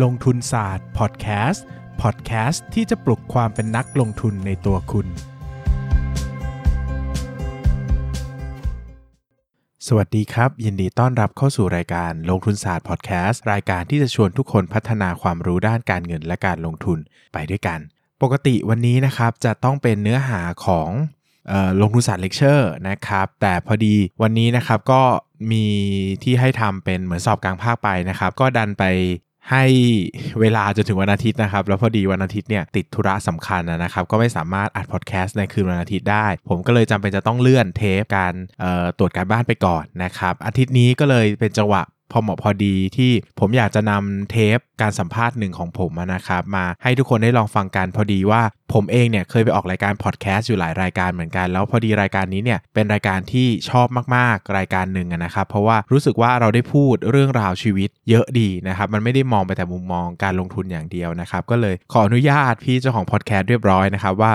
ลงทุนศาสตร์พอดแคสต์พอดแคสต์ที่จะปลุกความเป็นนักลงทุนในตัวคุณ สวัสดีครับ ยินดีต้อนรับเข้าสู่รายการลงทุนศาสตร์พอดแคสต์รายการที่จะชวนทุกคนพัฒนาความรู้ด้านการเงินและการลงทุนไปด้วยกัน ปกติวันนี้นะครับจะต้องเป็นเนื้อหาของลงทุนศาสตร์เลคเชอร์นะครับ แต่พอดีวันนี้นะครับก็มีที่ให้ทำเป็นเหมือนสอบกลางภาคไปนะครับ ก็ดันไป ให้เวลาจนถึงวันอาทิตย์นะครับ แล้วพอดีวันอาทิตย์เนี่ยติดธุระสำคัญนะครับ ก็ไม่สามารถอัดพอดแคสต์ในคืนวันอาทิตย์ได้ ผมก็เลยจำเป็นจะต้องเลื่อนเทปการตรวจการบ้านไปก่อนนะครับ อาทิตย์นี้ก็เลยเป็นจังหวะ พอเหมาะพอดีที่ผมอยากจะนำเทปการสัมภาษณ์หนึ่งของผมนะครับมาให้ทุกคนได้ลองฟังกันพอดีว่าผมเองเนี่ยเคยไปออกรายการพอดแคสต์อยู่หลายรายการเหมือนกัน แล้วพอดีรายการนี้เนี่ยเป็นรายการที่ชอบมากๆ รายการหนึ่งนะครับ เพราะว่ารู้สึกว่าเราได้พูดเรื่องราวชีวิตเยอะดีนะครับ มันไม่ได้มองไปแต่มุมมองการลงทุนอย่างเดียวนะครับ ก็เลยขออนุญาตพี่เจ้าของพอดแคสต์เรียบร้อยนะครับว่า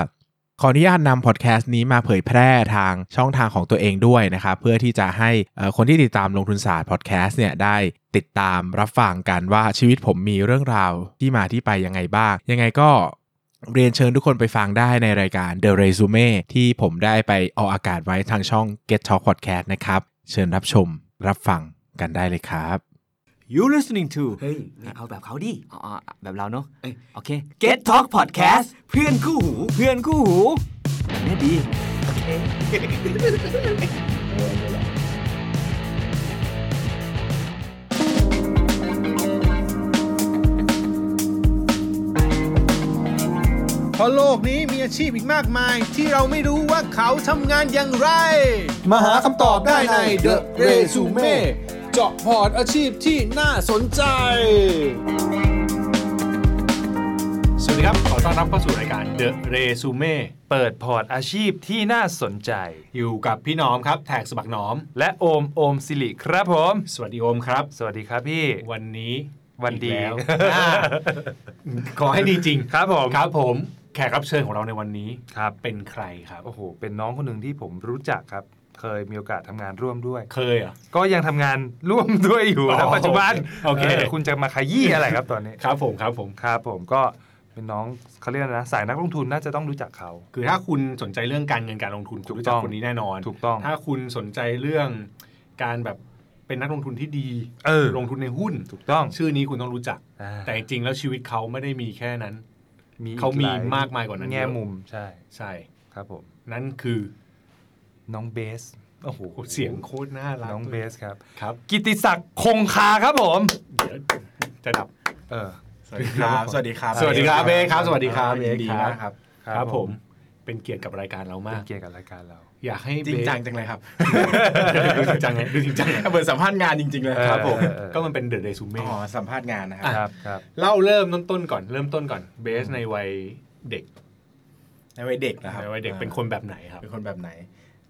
ขออนุญาตนำพอดแคสต์นี้มาเผยแพร่ทางช่องทางของตัวเองด้วยนะครับ เพื่อที่จะให้คนที่ติดตามลงทุนศาสตร์พอดแคสต์เนี่ยได้ติดตามรับฟังกันว่าชีวิตผมมีเรื่องราวที่มาที่ไปยังไงบ้าง ยังไงก็เรียนเชิญทุกคนไปฟังได้ในรายการ The Resume ที่ผมได้ไปออกอากาศไว้ทางช่อง Get Talk Podcast นะครับ เชิญรับชมรับฟังกันได้เลยครับ You listening to เฮ้ยไม่เอาแบบเขาดิอ๋อแบบเราเนาะเอ้ยโอเค Get Talk Podcast เพื่อนคู่หู เพื่อนคู่หูแบบนี้ดีเพราะโลกนี้มีอาชีพอีกมากมาย ที่เราไม่รู้ว่าเขาทำงานอย่างไร มาหาคำตอบได้ใน The Resume เจาะพอร์ตอาชีพที่น่าสนใจ สวัสดีครับ ขอต้อนรับเข้าสู่รายการ The Resume เปิดพอร์ตอาชีพที่น่าสนใจ อยู่กับพี่น้อมครับ แท็กสมัครน้อม และโอมโอมสิริครับผม สวัสดีโอมครับ สวัสดีครับพี่ วันนี้วันดี อีกแล้วอ่าขอให้ดีจริงครับผม ครับผม แขกรับเชิญของเราในวันนี้ครับ เป็นใครครับ โอ้โห เป็นน้องคนหนึ่งที่ผมรู้จักครับ เคยมีโอกาสทำงานร่วมด้วย เคยเหรอะก็ยังทำงานร่วมด้วยอยู่อ๋นะอปัจจุบันโอเคคุณจะมาขยี้อะไรครับตอนนี้ครับผมครับผมครับผมก็เป็นน้องเขาเรียกอะไรนะสายนักลงทุนน่าจะต้องรู้จักเขา คือถ้าคุณสนใจเรื่องการเงินการลงทุนคุณรู้จักถูกต้องคนนี้แน่นอน ถูกต้อง ถ้าคุณสนใจเรื่องการแบบเป็นนักลงทุนที่ดีเออลงทุนในหุ้นถูกต้อง ชื่อนี้คุณต้องรู้จักอ่าแต่จริงๆแล้วชีวิตเขาไม่ได้มีแค่นั้นมีเขามีหลมากมายกว่านั้นแง่เยอะมุมใช่ใช่ครับผมนั่นคือ น้องเบสโอ้โหโอ้เสียงโคตรน่ารักน้องเบสครับครับ กิติศักดิ์คงคาครับผมเดี๋ยวจะดับเออสวัสดีครับสวัสดีครับ สวัสดีครับเบสครับ สวัสดีครับยินดีเบสครับมากครับ ครับผมเป็นเกียรติกับรายการเรามาเป็กนเกียรติกับรายการเรา อยากให้จริงเบสจังจังเลยครับดูจริงจังไงดูจริงจังไงเหมือนสัมภาษณ์งานจริง ๆ เลยครับผมเออเออก็มันเป็น The Resume อ๋อสัมภาษณ์งานนะคอะรับครับครับเล่าเริ่มต้นๆก่อนเริ่มต้นก่อนเบสในวัยเด็กในวัยเด็กนะครับในวัยเด็กเป็นคนแบบไหนครับ เป็นคนแบบไหน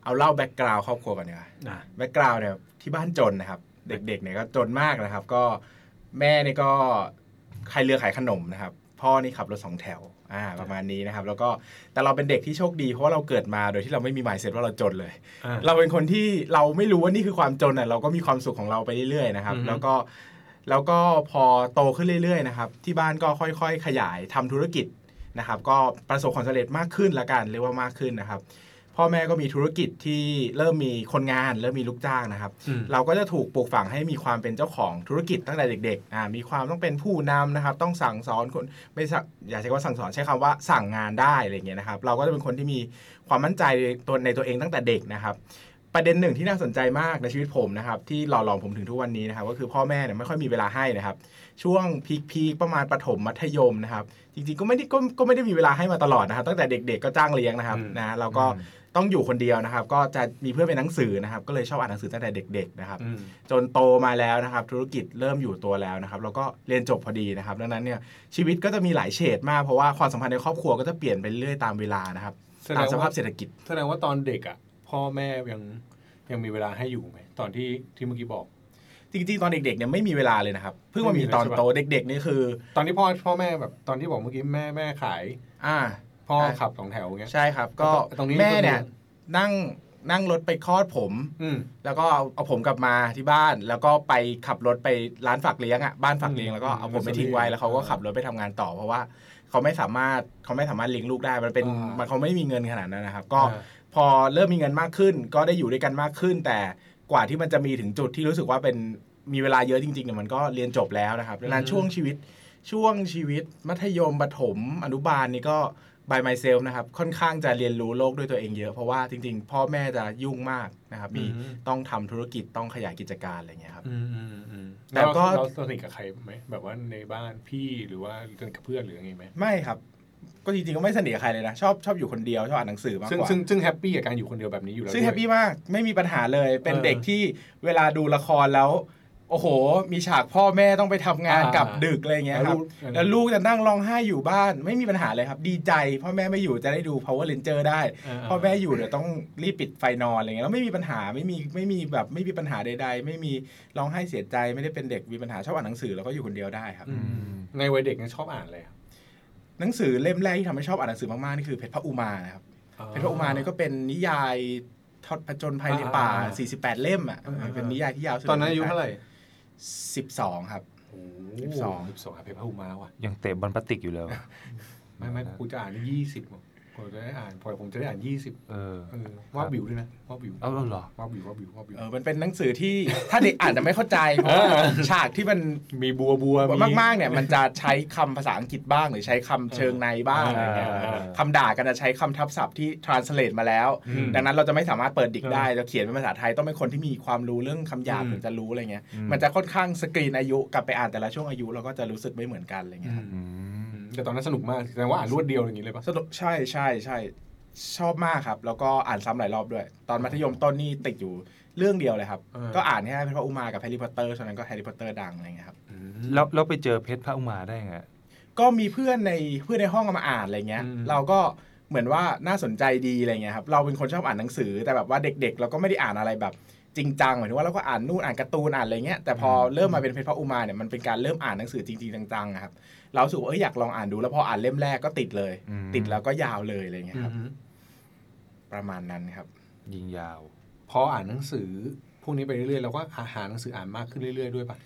เอาเล่า background ครอบครัวก่อนดีกว่าอะ background เนี่ยที่บ้านจนนะครับ เด็กๆเนี่ยก็จนมากนะครับ ก็แม่นี่ก็ขายเรือขายขนมนะครับ พ่อนี่ขับรถสองแถวอ่าประมาณนี้นะครับ แล้วก็แต่เราเป็นเด็กที่โชคดีเพราะว่าเราเกิดมาโดยที่เราไม่มีหมายเสร็จว่าเราจนเลยอะเราเป็นคนที่เราไม่รู้ว่านี่คือความจนอะเราก็มีความสุขของเราไปเรื่อยๆนะครับอือฮึแล้วก็แล้วก็พอโตขึ้นเรื่อยๆนะครับ ที่บ้านก็ค่อยๆ ขยายทำธุรกิจนะครับ ก็ประสบความสำเร็จมากขึ้นละกันเรียกว่ามากขึ้นนะครับ พ่อแม่ก็มีธุรกิจที่เริ่มมีคนงานเริ่มมีลูกจ้างนะครับอืมเราก็จะถูกปลูกฝังให้มีความเป็นเจ้าของธุรกิจตั้งแต่เด็กๆอ่ามีความต้องเป็นผู้นำนะครับ ต้องสั่งสอนคนไม่สั่งอย่าใช้คำว่าสั่งสอนใช้คำว่าสั่งงานได้อะไรอย่างเงี้ยนะครับ เราก็จะเป็นคนที่มีความมั่นใจตัวในตัวเองตั้งแต่เด็กนะครับประเด็นหนึ่งที่น่าสนใจมากในชีวิตผมนะครับที่หล่อหลอมผมถึงทุกวันนี้นะครับก็คือพ่อแม่เนี่ยไม่ค่อยมีเวลาให้นะครับ ช่วงพีคๆประมาณประถมมัธยมนะครับ จริงๆก็ไม่ได้ก็ก็ไม่ได้มีเวลาให้มาตลอดนะครับ ตั้งแต่เด็ก ๆก็จ้างเลี้ยงนะครับอืมนะเราก็ ต้องอยู่คนเดียวนะครับ ก็จะมีเพื่อนเป็นหนังสือนะครับ ก็เลยชอบอ่านหนังสือตั้งแต่เด็ก ๆ นะครับอืมจนโตมาแล้วนะครับ ธุรกิจเริ่มอยู่ตัวแล้วนะครับ แล้วก็เรียนจบพอดีนะครับ ดังนั้นเนี่ยชีวิตก็จะมีหลายเฉดมาก เพราะว่าความสัมพันธ์ในครอบครัวก็จะเปลี่ยนไปเรื่อยๆตามเวลานะครับแสดตามงสภาว่าพเศรษฐกิจ แสดงว่าตอนเด็กอะ พ่อแม่ยังยังมีเวลาให้อยู่ไหมตอนที่ที่เมื่อกี้บอกจริงๆตอนเด็กๆเนี่ยไม่มีเวลาเลยนะครับเพิ่งมามีตอนโตเด็ก ๆ นี่คือ ตอนที่พ่อพ่อแม่แบบตอนที่บอกเมื่อกี้แม่แม่ขาย อ่า พ่ออ่าขับสองแถวอย่างเงี้ยใช่ครับ ก็ตรงนี้แม่เนี่ยนั่งนั่งรถไปคลอดผมอืมแล้วก็เอาเอาผมกลับมาที่บ้าน แล้วก็ไปขับรถไปร้านฝากเลี้ยงอะบ้านฝากเลี้ยงแล้วก็เอาผมไปทิ้งไว้แล้วเขาก็ขับรถไปทำงานต่อ เพราะว่าเขาไม่สามารถเขาไม่สามารถเลี้ยงลูกได้มันเป็นอ่ามัมันเขาไม่มีเงินขนาดนั้นนะครับ ก็อ่าพอเริ่มมีเงินมากขึ้น ก็ได้อยู่ด้วยกันมากขึ้น แต่กว่าที่มันจะมีถึงจุดที่รู้สึกว่าเป็นมีเวลาเยอะจริงๆเนี่ยมันก็เรียนจบแล้วนะครับดังนั้นช่วงชีวิตช่วงชีวิตมัธยมประถมอนุบาลนี่ก็ by myself นะครับค่อนข้างจะเรียนรู้โลกด้วยตัวเองเยอะ เพราะว่าจริง ๆ พ่อแม่จะยุ่งมากนะครับมีอืมต้องทำธุรกิจต้องขยายกิจการอะไรเงี้ยครับอืมอืมอืมแต่แต่ก็ก็เราสนิทกับใครไหมแบบว่าในบ้านพี่หรือว่าสนิทกับเพื่อนหรือยังไงไหมไม่ครับก็จริงๆก็ไม่สนิทกับใครเลยนะ ชอบชอบอยู่คนเดียวชอบอ่านหนังสือมากซึ่งกว่าซึ่งซึ่งแฮปปี้กับการอยู่คนเดียวแบบนี้อยู่แล้วซึ่งด้วยแฮปปี้มากไม่มีปัญหาเลยเป็นเออเด็กที่เวลาดูละครแล้ว โอ้โห มีฉากพ่อแม่ต้องไปทำงานอ่ากลับดึกอะไรเงี้ยครับแล้วลูกแล้วลูกจะนั่งร้องไห้อยู่บ้าน ไม่มีปัญหาเลยครับ ดีใจ พ่อแม่ไม่อยู่จะได้ดู power ranger ได้อ่าพ่อแม่อยู่เดี๋ยวต้องรีบปิดไฟนอนอะไรเงี้ยแล้วไม่มีปัญหาไม่มีไม่มีแบบไม่มีปัญหาใด ๆ ไม่มีร้องไห้เสียใจไม่ได้เป็นเด็กมีปัญหาชอบอ่านหนังสือแล้วก็อยู่คนเดียวได้ครับอืมในวัยเด็กเนี่ยชอบอ่านอะไรอะหนังสือเล่มแรกที่ทำให้ชอบอ่านหนังสือมากๆนี่คือเพชรพระอุมานะครับเพชรพระอุมาเนี่ยก็เป็นนิยายทอดผจญภัยในป่าอ่า48 เล่มอะอ่าเป็นนิยายที่ยาวสุดตอนนั้นอายุเท่าไหร่ 12 ครับ สิบสอง สิบสองเพชรพระอุมาว่ะ ยังเตะบอลพลาสติกอยู่เลย ไม่ไม่กูจะอ่านยี่สิบ ผมจะได้อ่านพอผมจะได้อ่านยี่สิบเออเออว่าบิวด้วยนะว่าบิวเอาเหรอว่าบิวว่าบิวว่าบิวเออมันเป็นหนังสือที่ถ้าเด็กอ่านจะไม่เข้าใจเพราะว่าเออฉากที่มันมีบัวบัวมากๆเนี่ยมันจะใช้คำภาษาอังกฤษบ้างหรือใช้คำเชิงในบ้างอะไรเงี้ยอ่าอ่าคำด่ากันจะใช้คำทับศัพท์ที่ translate มาแล้วอืมดังนั้นเราจะไม่สามารถเปิดดิกเออได้เราเขียนเป็นภาษาไทยต้องเป็นคนที่มีความรู้เรื่องคำหยาบอืมถึงจะรู้อะไรเงี้ยอืมมันจะค่อนข้างสกรีนอายุกลับไปอ่านแต่ละช่วงอายุเราก็จะรู้สึกไม่เหมือนกันอะไรเงี้ยครับอืม แต่ตอนนั้นสนุกมากแสดงว่าอ่านรวดเดียวอย่างนี้เลยปะสนุกใช่ใช่ใช่ชอบมากครับ แล้วก็อ่านซ้ำหลายรอบด้วย ตอนมัธยมต้นนี่ติดอยู่เรื่องเดียวเลยครับเออก็อ่านแค่พระอุมากับแฮร์รี่พอตเตอร์ตอนนั้นก็แฮร์รี่พอตเตอร์ดังอะไรเงี้ยครับแล้วแล้วไปเจอเพชรพระอุมาได้ไงก็มีเพื่อนในเพื่อนในห้องเอามาอ่านอะไรเงี้ยอืมเราก็เหมือนว่าน่าสนใจดีอะไรเงี้ยครับเราเป็นคนชอบอ่านหนังสือแต่แบบว่าเด็กๆ เราก็ไม่ได้อ่านอะไรแบบจริงจังหมายถึงว่าเราก็อ่านนู่นอ่านการ์ตูนอ่านอะไรเงี้ยแต่พอเริ่มมาเป็นเพชรพระอุมาเนี่ยมันเป็นการเริ่มอ่านหนังสือจริงๆจังๆอะครับ เรารู้สึกว่าเอยอยากลองอ่านดูแล้วพออ่านเล่มแรกก็ติดเลยอืมติดแล้วก็ยาวเลยอะไรเงี้ยครับอืมประมาณนั้นครับ ยิงยาว พออ่านหนังสือ พวกนี้ไปเรื่อยๆเราก็หาหนังสืออ่านมากขึ้นเรื่อยๆด้วยปะ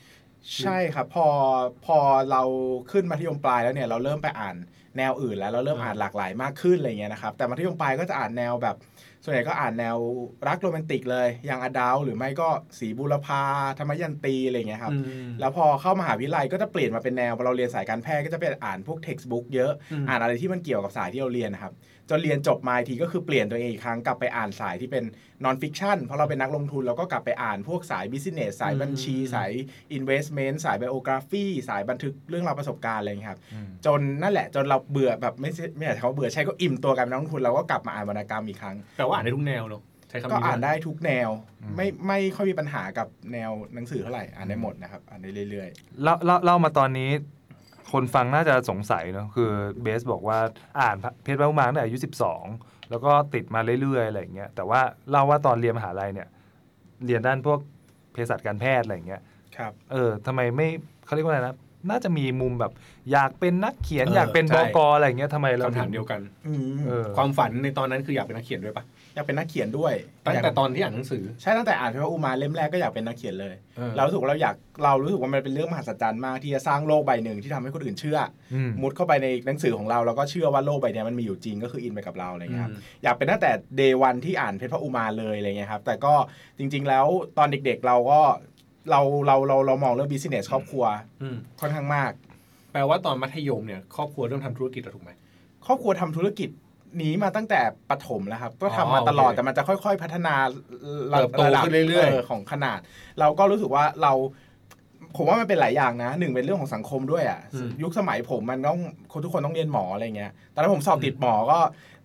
ใช่ครับ พอพอเราขึ้นมัธยมปลายแล้วเนี่ยเราเริ่มไปอ่านแนวอื่นแล้วเราเริ่มอ่าอ่านหลากหลายมากขึ้นอะไรเงี้ยนะครับ แต่มัธยมปลายก็จะอ่านแนวแบบ ส่วนใหญ่ก็อ่านแนวรักโรแมนติกเลย อย่างอดาวหรือไม่ก็สีบุรพาธรรมยันตีอะไรเงี้ยครับอืมแล้วพอเข้ามหาวิทยาลัยก็จะเปลี่ยนมาเป็นแนวพอเราเรียนสายการแพทย์ก็จะไปอ่านพวก textbook เยอะอืมอ่านอะไรที่มันเกี่ยวกับสายที่เราเรียนนะครับ จนเรียนจบมาอีกทีก็คือเปลี่ยนตัวเองอีกครั้งกลับไปอ่านสายที่เป็น non fiction เพราะเราเป็นนักลงทุนเราก็กลับไปอ่านพวกสาย business สายบัญชี สาย investment สาย biography สายบันทึกเรื่องราวประสบการณ์อะไรอย่างเงี้ยครับอืมจนนั่นแหละจนเราเบื่อแบบไม่ใช่ไม่อยากใช้คำว่าเบื่อใช้ก็อิ่มตัวกันเป็นนักลงทุนเราก็กลับมาอ่านวรรณกรรมอีกครั้งแต่ว่าอ่านได้ทุกแนวเนอะใช้คำก็นี้อ่านนะได้ทุกแนวไม่ไม่ค่อยมีปัญหากับแนวหนังสือเท่าไหร่อ่านได้หมดนะครับอ่านได้เรื่อยเล่าเล่าเล่ามาตอนนี้ คนฟังน่าจะสงสัยเนอะคือเบสบอกว่าอ่านเพชรพระอุมาตั้งแต่อายุ 12 แล้วก็ติดมาเรื่อยๆอะไรอย่างเงี้ยแต่ว่าเล่าว่าตอนเรียนมหาลัยเนี่ย เรียนด้านพวกเภสัชการแพทย์อะไรอย่างเงี้ยๆครับเออทำไมไม่เขาเรียกว่าอะไรนะน่าจะมีมุมแบบ อยากเป็นนักเขียนเออออยากเป็นใช่บกอะไรอย่างเงี้ยทำไมเราคำถามถึงเดียวกันอืมเออความฝันในตอนนั้นคืออยากเป็นนักเขียนด้วยปะ อยากเป็นนักเขียนด้วยตั้งอยากแต่ตอนที่อ่านหนังสือ ใช่ตั้งแต่อ่านเพชรอุมาเล่มแรกก็อยากเป็นนักเขียนเลยเออเรารู้สึกว่าเราอยากเรารู้สึกว่ามันเป็นเรื่องมหัศจรรย์มากที่จะสร้างโลกใบหนึ่งที่ทำให้คนอื่นเชื่ออืมมุดเข้าไปในหนังสือของเราแล้วก็เชื่อว่าโลกใบเนี้ยมันมีอยู่จริงก็คืออินไปกับเราอะไรเงี้ยครับอืมอยากเป็นตั้งแต่เดวันที่อ่านเพชรพระอุมาเลยอะไรเงี้ยครับแต่ก็จริง ๆ แล้วตอนเด็กๆเราก็เราเราเราเรามองเรื่องบิสเนสครอบครัวอืมค่อนข้างมาก แปลว่าตอนมัธยมเนี่ยครอบครัวเริ่มทำธุรกิจแล้วถูกไหมครอบครัวทำธุรกิจ นี้มาตั้งแต่ปฐมแล้วครับ ก็ทำมาอ๋อตลอดโอเคแต่มันจะค่อย ๆ พัฒนาระเติบโตระดับขึ้นเรื่อยๆของขนาด เราก็รู้สึกว่าเราผมว่ามันเป็นหลายอย่างนะหนึ่งเป็นเรื่องของสังคมด้วยอะยุคสมัยผมมันต้องคนทุกคนต้องเรียนหมออะไรเงี้ยตอนนั้นผมสอบติดหมอก็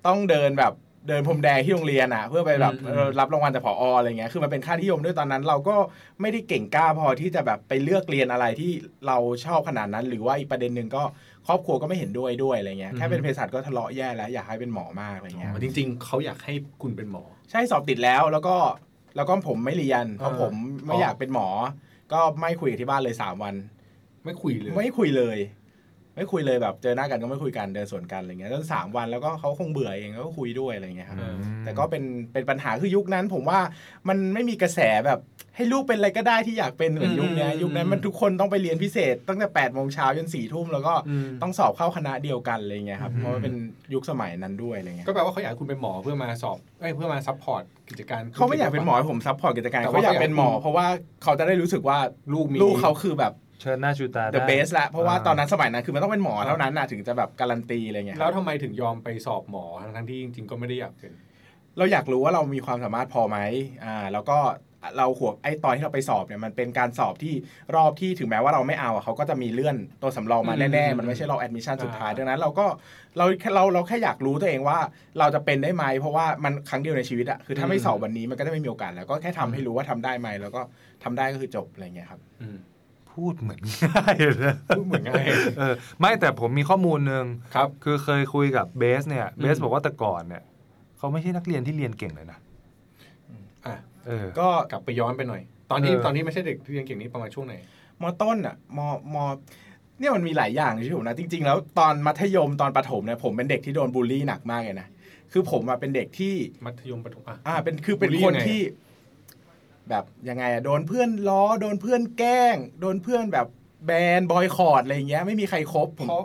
ต้องเดินแบบเดินพรมแดงที่โรงเรียนอะ เพื่อไปแบบเออรับรางวัลจากผออะไรเงี้ยคือมันเป็นค่านิยมด้วยตอนนั้น เราก็ไม่ได้เก่งกล้าพอที่จะแบบไปเลือกเรียนอะไรที่เราชอบขนาดนั้น หรือว่าอีกประเด็นหนึ่งก็ ครอบครัวก็ไม่เห็นด้วยด้วยอะไรเงี้ยแค่เป็นเภสัชก็ทะเลาะแย่แล้วอยากให้เป็นหมอมากอะไรเงี้ยอ๋อจริง ๆเขาอยากให้คุณเป็นหมอ ใช่สอบติดแล้วแล้วก็แล้วก็ผมไม่เรียนเพราะเออผมไม่อ๋อออยากเป็นหมอ ก็ไม่คุยกับที่บ้านเลยสามวัน ไม่คุยเลย ไม่คุยเลย ไม่คุยเลยแบบเจอหน้ากันก็ไม่คุยกันเดินสวนกันอะไรเงี้ยจนสามวันแล้วก็เขาคงเบื่อเองแล้วก็คุยด้วยอะไรเงี้ยครับอืมแต่ก็เป็นเป็นปัญหาคือยุคนั้น ผมว่ามันไม่มีกระแสแบบให้ลูกเป็นอะไรก็ได้ที่อยากเป็นเหมือนยุคเนี้ยอืมยุคนั้นมันทุกคนต้องไปเรียนพิเศษ ตั้งแต่แปดโมงเช้าจนสี่ทุ่มแล้วก็อืมต้องสอบเข้าคณะเดียวกันอะไรเงี้ยครับอืมเพราะว่าเป็นยุคสมัยนั้นด้วยอะไรเงี้ยก็แปลว่าเขาอยากให้คุณเป็นหมอเพื่อมาสอบเอ้ยเพื่อมา support กิจการเขาไม่อยากเป็นหมอให้ผม support กิจการแต่ว่าเขาอยากเขาอยากเป็นหมอ เพราะว่าเขาจะได้รู้สึกว่าลูกมีลูกเขาคือแบบ เชิญหน้าชูตา the ได้ best ละเพราะว่าอ่าตอนนั้นสมัยนั้นคือมันต้องเป็นหมอเท่านั้นนะถึงจะแบบการันตีอะไรเงี้ยแล้วทำไมถึงยอมไปสอบหมอทั้งทั้งๆที่จริงๆก็ไม่ได้อยากเป็นเราอยากรู้ว่าเรามีความสามารถพอไหมอ่าแล้วก็เราหัวไอ้ตอนที่เราไปสอบเนี่ยมันเป็นการสอบที่รอบที่ถึงแม้ว่าเราไม่เอาอะเขาก็จะมีเลื่อนตัวสำรองมาอืมแน่ๆมันไม่ใช่รอบแอดมิชชั่นสุดท้ายอ่าดังนั้นเราก็เราเราเราแค่อยากรู้ตัวเองว่าเราจะเป็นได้ไหมเพราะว่ามันครั้งเดียวในชีวิตอะคือถ้าไม่สอบวันนี้มันก็จะไม่มีโอกาสแล้วก็แค่ทำให้รู้ว่าทำได้ไหมแล้วก็ทำได้ก็คือจบอะไรเงี้ยครับอืม พูดเหมือนง่ายเลยนะพูดเหมือนง่ายเออไม่แต่ผมมีข้อมูลหนึ่งครับ คือเคยคุยกับเบสเนี่ยเบสอืมบอกว่าแต่ก่อนเนี่ยเขาไม่ใช่นักเรียนที่เรียนเก่งเลยนะอะเออก็กลับไปย้อนไปหน่อย ตอนที่เออตอนที่ไม่ใช่เด็กที่เรียนเก่งนี้ประมาณช่วงไหนมต้นอะมมเนี่ยมันมีหลายอย่างในชีวิตผมนะจริง ๆ แล้วตอนมัธยมตอนประถมเนี่ยผมเป็นเด็กที่โดนบูลลี่หนักมากเลยนะคือผมอะเป็นเด็กที่มัธยมประถมอะอ่าเป็นคือเป็นบูลลี่คนยังไงที่ แบบยังไงอะโดนเพื่อนล้อโดนเพื่อนแกล้ง โดนเพื่อนแบบแบนบอยคอรดอะไรอย่างเงี้ยไม่มีใครครบผมเพราะ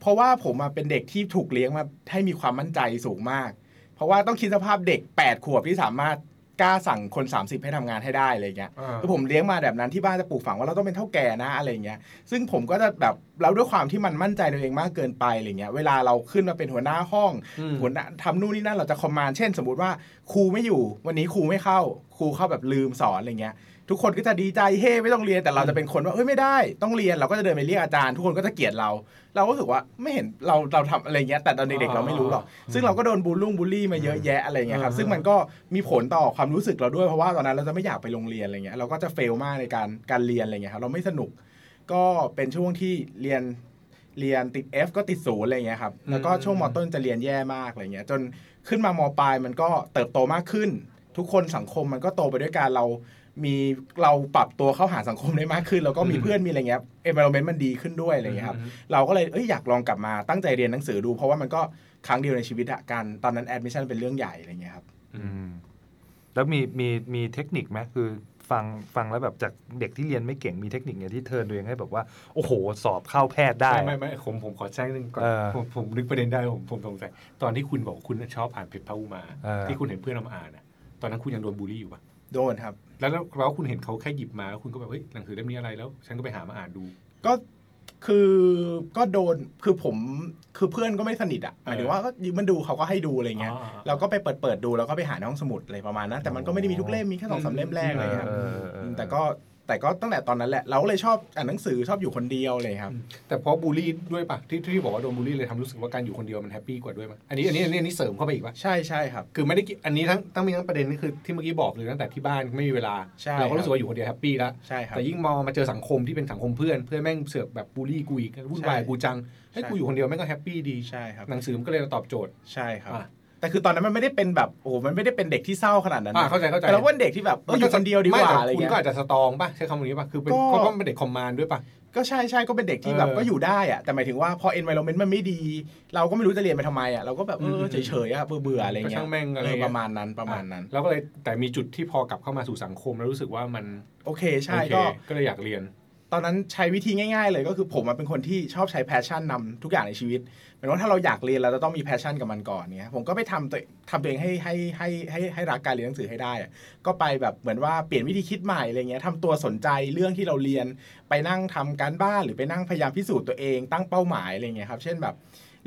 เพราะว่าผมอะเป็นเด็กที่ถูกเลี้ยงมาให้มีความมั่นใจสูงมาก เพราะว่าต้องคิดสภาพเด็ก 8 ขวบที่สามารถ กล้าสั่งคน 30 ให้ทำงานให้ได้อะไรเงี้ยอ่าคือผมเลี้ยงมาแบบนั้นที่บ้านจะปลูกฝังว่าเราต้องเป็นเท่าแก่นะอะไรเงี้ยซึ่งผมก็จะแบบแล้วด้วยความที่มันมั่นใจในตัวเองมากเกินไปอะไรเงี้ยเวลาเราขึ้นมาเป็นหัวหน้าห้องอืมหัวหน้าทำนู่นนี่นั่นเราจะคอมมานด์เช่น สมมติว่าครูไม่อยู่ วันนี้ครูไม่เข้าครูเข้าแบบลืมสอนอะไรเงี้ย ทุกคนก็จะดีใจเฮ้ไม่ต้องเรียนแต่เราจะเป็นคนว่าเอ้ยไม่ได้ต้องเรียนเราก็จะเดินไปเรียกอาจารย์ ทุกคนก็จะเกลียดเรา เราก็รู้สึกว่าไม่เห็นเราเราทำอะไรเงี้ยแต่ตอนเด็กๆเราไม่รู้หรอกซึ่งเราก็โดนบูลลุ่งบูลลี่มาเยอะแยะอะไรเงี้ยครับอ่าซึ่งมันก็มีผลต่อความรู้สึกเราด้วยเพราะว่าตอนนั้นเราจะไม่อยากไปโรงเรียนอะไรเงี้ยเราก็จะเฟลมากในการการเรียนอะไรเงี้ยครับเราไม่สนุกก็เป็นช่วงที่เรียนเรียนติด F ก็ติดศูนย์อะไรเงี้ยครับแล้วก็ช่วงมต้นจะเรียนแย่มากอะไรเงี้ยจนขึ้นมามปลายมันก็เติบโตมากขึ้น ทุกคนสังคมมันก็โตไปด้วยการเรา มีเราปรับตัวเข้าหาสังคมได้มากขึ้น แล้วก็มีเพื่อนมีอะไรเงี้ย environment มันดีขึ้นด้วยอะไรเงี้ยครับเราก็เลยเอ้ยอยากลองกลับมาตั้งใจเรียนหนังสือดูเพราะว่ามันก็ครั้งเดียวในชีวิตอะการตอนนั้น admission เป็นเรื่องใหญ่อะไรเงี้ยครับอืมแล้วมีมีมีเทคนิคไหมคือฟังฟังแล้วแบบจากเด็กที่เรียนไม่เก่งมีเทคนิคเนี่ยที่ turn ตัวเองให้แบบว่า โอ้โห สอบเข้าแพทย์ได้ ไม่ไม่ไม่ผมผมขอแทรกนิดนึงก่อนเออผมผมนึกประเด็นได้ผมผมสงสัยตอนที่คุณบอกว่าคุณชอบอ่านเพจพระอุมาเออที่คุณเห็นเพื่อนเอามาอ่านอะตอนนั้นคุณยังโดนบูลลี่อยู่ปะ โดนครับแล้วแล้วแล้วคุณเห็นเขาแค่หยิบมาแล้วคุณก็แบบเฮ้ยหนังสือเล่มนี้อะไรแล้ว ฉันก็ไปหามาอ่านดูก็คือก็โดนคือผมคือเพื่อนก็ไม่สนิทอะหมายถึงว่าก็ยืมมันดูเขาก็ให้ดูอะไรเงี้ยอ๋อเราก็ไปเปิดเปิดดูแล้วก็ไปหาในห้องสมุดอะไรประมาณนั้นแต่มันก็ไม่ได้มีทุกเล่มมีแค่สองสามเล่มแรกอะไรเงี้ยครับเออเออเออแต่ก็ แต่ก็ตั้งแต่ตอนนั้นแหละเราก็เลยชอบอ่านหนังสือชอบอยู่คนเดียวเลยครับ แต่เพราะบูลลี่ด้วยปะที่ที่บอกว่าโดนบูลลี่เลยทำรู้สึกว่าการอยู่คนเดียวมัน happy กว่าด้วยปะอันนี้อันนี้อันนี้อันนี้เสริมเข้าไปอีกปะใช่ใช่ครับ คือไม่ได้กิอันนี้ทั้งตั้งมีทั้งประเด็นนี่คือที่เมื่อกี้บอกเลยตั้งแต่ที่บ้านไม่มีเวลาใช่เราก็ครับรู้สึกว่าอยู่คนเดียว happy แล้วใช่ครับแต่ยิ่งมองมาเจอสังคมที่เป็นสังคมเพื่อนเพื่อนแม่งเสือกแบบบูลลี่กูอีกวุ่นวายใช่กูจังให้ใช่กูอยู่คนเดียวแม่งก็ happy ดีใช่ครับหนังสือมันก็เลยตอบโจทย์ใช่ครับอะ แต่คือตอนนั้นมันไม่ได้เป็นแบบโอ้โหมันไม่ได้เป็นเด็กที่เศร้าขนาดนั้นอ่านะเข้าใจเข้าใจแต่เราก็เป็นเด็กที่แบบเอออยู่คนเดียวดีก็ไม่ว่าแต่อะไรคุณเงี้ยก็อาจจะ strong ป่ะใช้คำนี้ป่ะคือเป็นก็ก็เป็นเด็ก command ด้วยป่ะก็ใช่ใช่ก็เป็นเด็กที่แบบเออก็อยู่ได้อะแต่หมายถึงว่าพอ environment มันไม่ดี เราก็ไม่รู้จะเรียนไปทำไมอะเราก็แบบเอออืมเฉยๆอะเบื่อเบื่อๆอะไรก็เงี้ยช่างแม่งอะไรเออเงี้ยประมาณนั้นประมาณนั้น แล้วก็เลยแต่มีจุดที่พอกลับเข้ามาสู่สังคมแล้วรู้สึกว่ามันโอเคใช่โอเคก็ก็เลยอยากเรียน ตอนนั้นใช้วิธีง่ายๆ เลยก็คือผมเป็นคนที่ชอบใช้ passion นำทุกอย่างในชีวิตหมายว่าถ้าเราอยากเรียนเราจะต้องมี passion กับมันก่อนเนี้ยผมก็ไปทำตัวทำตัวเองให้ให้ให้ให้ให้รักการเรียนหนังสือให้ได้ ก็ไปแบบเหมือนว่าเปลี่ยนวิธีคิดใหม่อะไรเงี้ยทำตัวสนใจเรื่องที่เราเรียนไปนั่งทำการบ้านหรือไปนั่งพยายามพิสูจน์ตัวเองตั้งเป้าหมายอะไรเงี้ยครับเช่นแบบ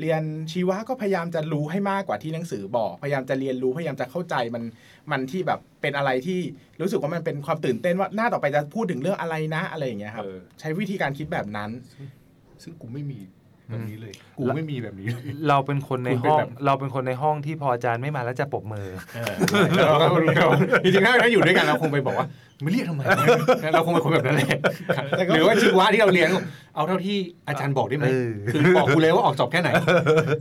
เรียนชีวะก็พยายามจะรู้ให้มากกว่าที่หนังสือบอก พยายามจะเรียนรู้พยายามจะเข้าใจมันมันที่แบบเป็นอะไรที่รู้สึกว่ามันเป็นความตื่นเต้นว่าหน้าต่อไปจะพูดถึงเรื่องอะไรนะอะไรอย่างเงี้ยครับ เออ ใช้วิธีการคิดแบบนั้น ซึ่งกูไม่มี แบบนี้เลย กูไม่มีแบบนี้เลยเราเป็นคนในคุณเป็นห้องแบบเราเป็นคนในห้องที่พออาจารย์ไม่มาแล้วจะปรบมือเราก็จริงๆถ้าถ้าอยู่ด้วยกันเราคงไปบอกว่าไม่เรียกทำไมเราคงเป็นคนแบบนั้นแหละแต่ก็หรือว่าชีวะที่เราเรียนเอาเท่าที่อาจารย์บอกได้ไหมเออคือบอกกูเลยว่าออกสอบแค่ไหน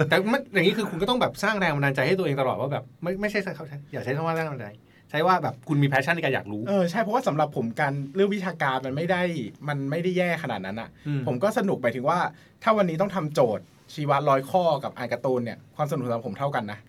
แต่มันอย่างนี้คือคุณก็ต้องแบบสร้างแรงบันดาลใจให้ตัวเองตลอดว่าแบบไม่ไม่ใช่เขาใช้อย่าใช้คำว่าแรงบันดาลใจใช้ว่าแบบคุณมี passion ในการอยากรู้เออใช่เพราะว่าสำหรับผมการเรื่องวิชาการมันไม่ได้มันไม่ได้แย่ขนาดนั้นอะอืมผมก็สนุกหมายถึงว่า ถ้าวันนี้ต้องทำโจทย์ชีวะร้อยข้อกับอ่านการ์ตูนเนี่ยความสนุกสำหรับผมเท่ากันนะ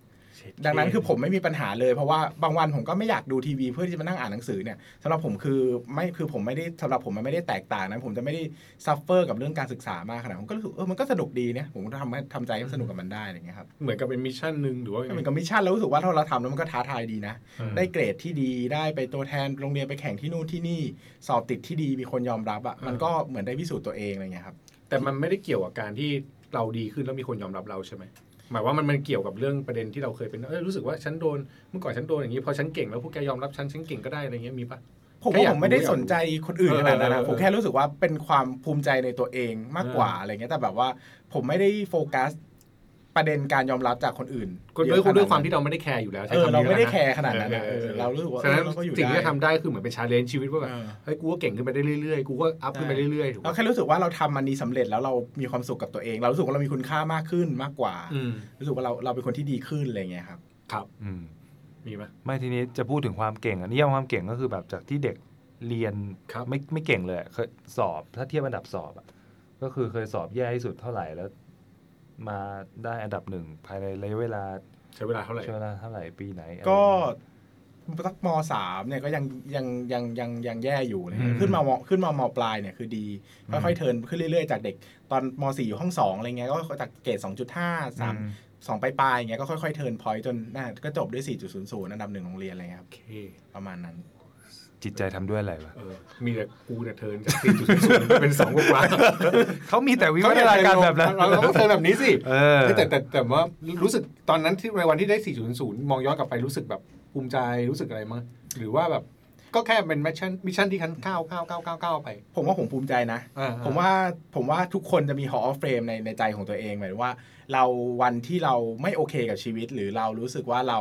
ดังนั้นคือผมไม่มีปัญหาเลยเพราะว่าบางวันผมก็ไม่อยากดูทีวีเพื่อที่จะมานั่งอ่านหนังสือเนี่ยสำหรับผมคือไม่คือผมไม่ได้สำหรับผมมันไม่ได้แตกต่างนะผมจะไม่ได้ suffer กับเรื่องการศึกษามากขนาดนั้นผมก็รู้สึกเออมันก็สนุกดีเนี่ยผมก็ทำให้ทำใจให้สนุกกับมันได้อะไรอย่างเงี้ยครับเหมือนกับเป็น mission หนึ่งหรือว่าก็เป็นกับ mission แล้วรู้สึกว่าถ้าเราทำแล้วมันก็ท้าทายดีนะอืมได้เกรดที่ดีได้ไปตัวแทนโรงเรียนไปแข่งที่นู่นที่นี่ สอบติดที่ดีมีคนยอมรับอะ่ะมันก็เหมือนได้พิสูจน์ตัวเองอะไรเงี้ยครับแต่มันไม่ได้เกี่ยวกับการที่เราดีขึ้นแล้วมีคนยอมรับเราใช่ไหม หมายว่ามันมันเกี่ยวกับเรื่องประเด็นที่เราเคยเป็นเออรู้สึกว่าฉันโดนเมื่อก่อนฉันโดนอย่างนี้พอฉันเก่งแล้วพวกแกยอมรับฉันฉันเก่งก็ได้อะไรเงี้ยมีปะผมแค่ว่าอยากผมไม่ได้รู้อยากสนใจคนอื่นเออขนาดนั้นเออนะเออผมแค่รู้สึกว่าเป็นความภูมิใจในตัวเองมากกว่าเออออะไรเงี้ยแต่แบบว่าผมไม่ได้โฟกัส ประเด็นการยอมรับจากคนอื่นก็เยด้วยอะขนดนั้นด้วยความที่เราไม่ได้ care อยู่แล้วใช้เออคำนี้เราไม่ได้ล้วนะ care ขนาดนั้นนะเออเรารู้สึกว่าฉะนั้นเออเราก็อยู่สิ่งที่ได้จะทำได้คือเหมือนเป็น challenge ชีวิตว่าแบบเออเฮ้ยกูก็เก่งขึ้นไปได้เรื่อยๆกูก็ up ขึ้นไปเรื่อยๆถูกเราปะแค่รู้สึกว่าเราทำมันนี้สำเร็จแล้วเรามีความสุขกับตัวเองเรารู้สึกว่าเรามีคุณค่ามากขึ้นมากกว่าอืมรู้สึกว่าเราเราเป็นคนที่ดีขึ้นอะไรเงี้ยครับ ครับอืมมีไหมไม่ทีนี้จะพูดถึงความเก่งอันนี้ยามความเก่งก็คือแบบจากที่เด็กเรียนครับไม่ไม่เก่งเลยอะเคยสอบถ้าเทียบอันดับสอบอะก็คือเคยสอบแย่ที่สุดเท่าไหร่แล้ว มาได้อันดับหนึ่งภายในระยะเวลาใช้เวลาเท่าไหร่ใช้เวลาเท่าไหร่ปีไหนอะไรก็อย่างเงี้ยสักมสามเนี่ยก็ยังยังยังยังยังแย่อยู่เลยอืมขึ้นมามขึ้นมามปลายเนี่ยคือดีค่อยๆ turn ขึ้นเรื่อยๆจากเด็กตอนมสี่อยู่ห้องสองอะไรเงี้ยก็จากเกรดสองจุดห้าสามอืมสองปลายๆอย่างเงี้ยก็ค่อยๆ turn point จนน่าก็จบด้วย 4.00 อันดับหนึ่งโรงเรียนอะไรเงี้ยครับโอเคประมาณนั้น จิตใจทำด้วยอะไรวะเออมีแต่กูเนี่ย turn จากสี่จุดศูนย์เป็นสองกว่าเขามีแต่วิวัฒนาการแบบนั้นเราต้อง turn แบบนี้สิเออแต่แต่แต่ว่ารู้สึกตอนนั้นที่ในวันที่ได้4.0มองย้อนกลับไปรู้สึกแบบภูมิใจรู้สึกอะไรมั้งหรือว่าแบบก็แค่เป็น mission mission ที่คันก้าวก้าวก้าวก้าวก้าวไป ผมว่าผมภูมิใจนะอ่าผมว่าผมว่าทุกคนจะมี Hall of Fame ในในใจของตัวเองหมายถึงว่า เราวันที่เราไม่โอเคกับชีวิต หรือเรารู้สึกว่าเรา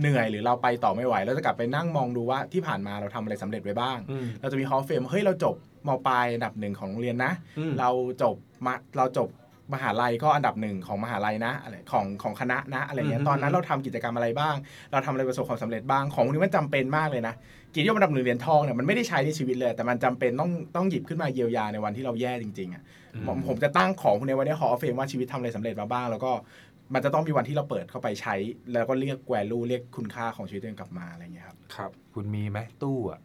เหนื่อยหรือเราไปต่อไม่ไหวเราจะกลับไปนั่งมองดูว่าที่ผ่านมาเราทำอะไรสำเร็จไว้บ้างอืมเราจะมี Hall of Fame เฮ้ยเราจบมปลายอันดับหนึ่งของโรงเรียนนะอืมเราจบมาเราจบ มหาลัยก็อันดับหนึ่งของมหาลัยนะอะไรของของคณะนะอะไรเงี้ยตอนนั้นเราทำกิจกรรมอะไรบ้าง เราทำอะไรประสบความสำเร็จบ้างของพวกนี้มันจำเป็นมากเลยนะกิจยศอันดับหนึ่งเหรียญทองเนี่ยมันไม่ได้ใช้ในชีวิตเลย แต่มันจำเป็นต้องต้องหยิบขึ้นมาเยียวยาในวันที่เราแย่จริงๆอะผมผมจะตั้งของพวกนี้ไว้ในหอเฟรมว่าชีวิตทำอะไรสำเร็จมาบ้าง แล้วก็มันจะต้องมีวันที่เราเปิดเข้าไปใช้ แล้วก็เรียกแวลูเรียกคุณค่าของชีวิตตัวเองกลับมาอะไรเงี้ยครับครับ คุณมีไหมตู้อะ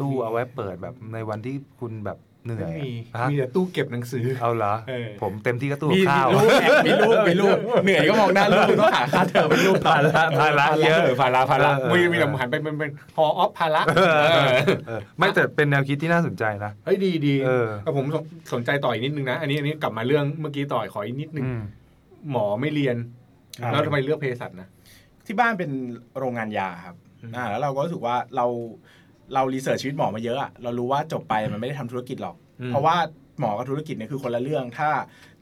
ตู้เอาไว้เปิดแบบในวันที่คุณแบบ เหนื่อยไม่มีอะฮะมีแต่ตู้เก็บหนังสือเอาเหรอเออผมเต็มที่ก็ตู้มีข้าวรูปแอบมีรูปมีรูปเหนื่อยก็มองหน้ารูปต้องหาค่าเทอมเป็นรูปภาระภาระเยอะภาระภาระเออมีมีแต่หันไปเป็นเป็นฮอออฟภาระเออไม่แต่เป็นแนวคิดที่น่าสนใจนะเฮ้ยดีดีเออแต่ผมสนสนใจต่ออีกนิดนึงนะ อันนี้อันนี้กลับมาเรื่องเมื่อกี้ต่อขออีกนิดนึงอืมหมอไม่เรียนครับแล้วทำไมเลือกเภสัชนะที่บ้านเป็นโรงงานยาครับอืมอ่าแล้วเราก็รู้สึกว่าเรา เรารีเสิร์ชชีวิตหมอมาเยอะอะเรารู้ว่าจบไปมันไม่ได้ทำธุรกิจหรอก เพราะว่าหมอกับธุรกิจเนี่ยคือคนละเรื่อง ถ้า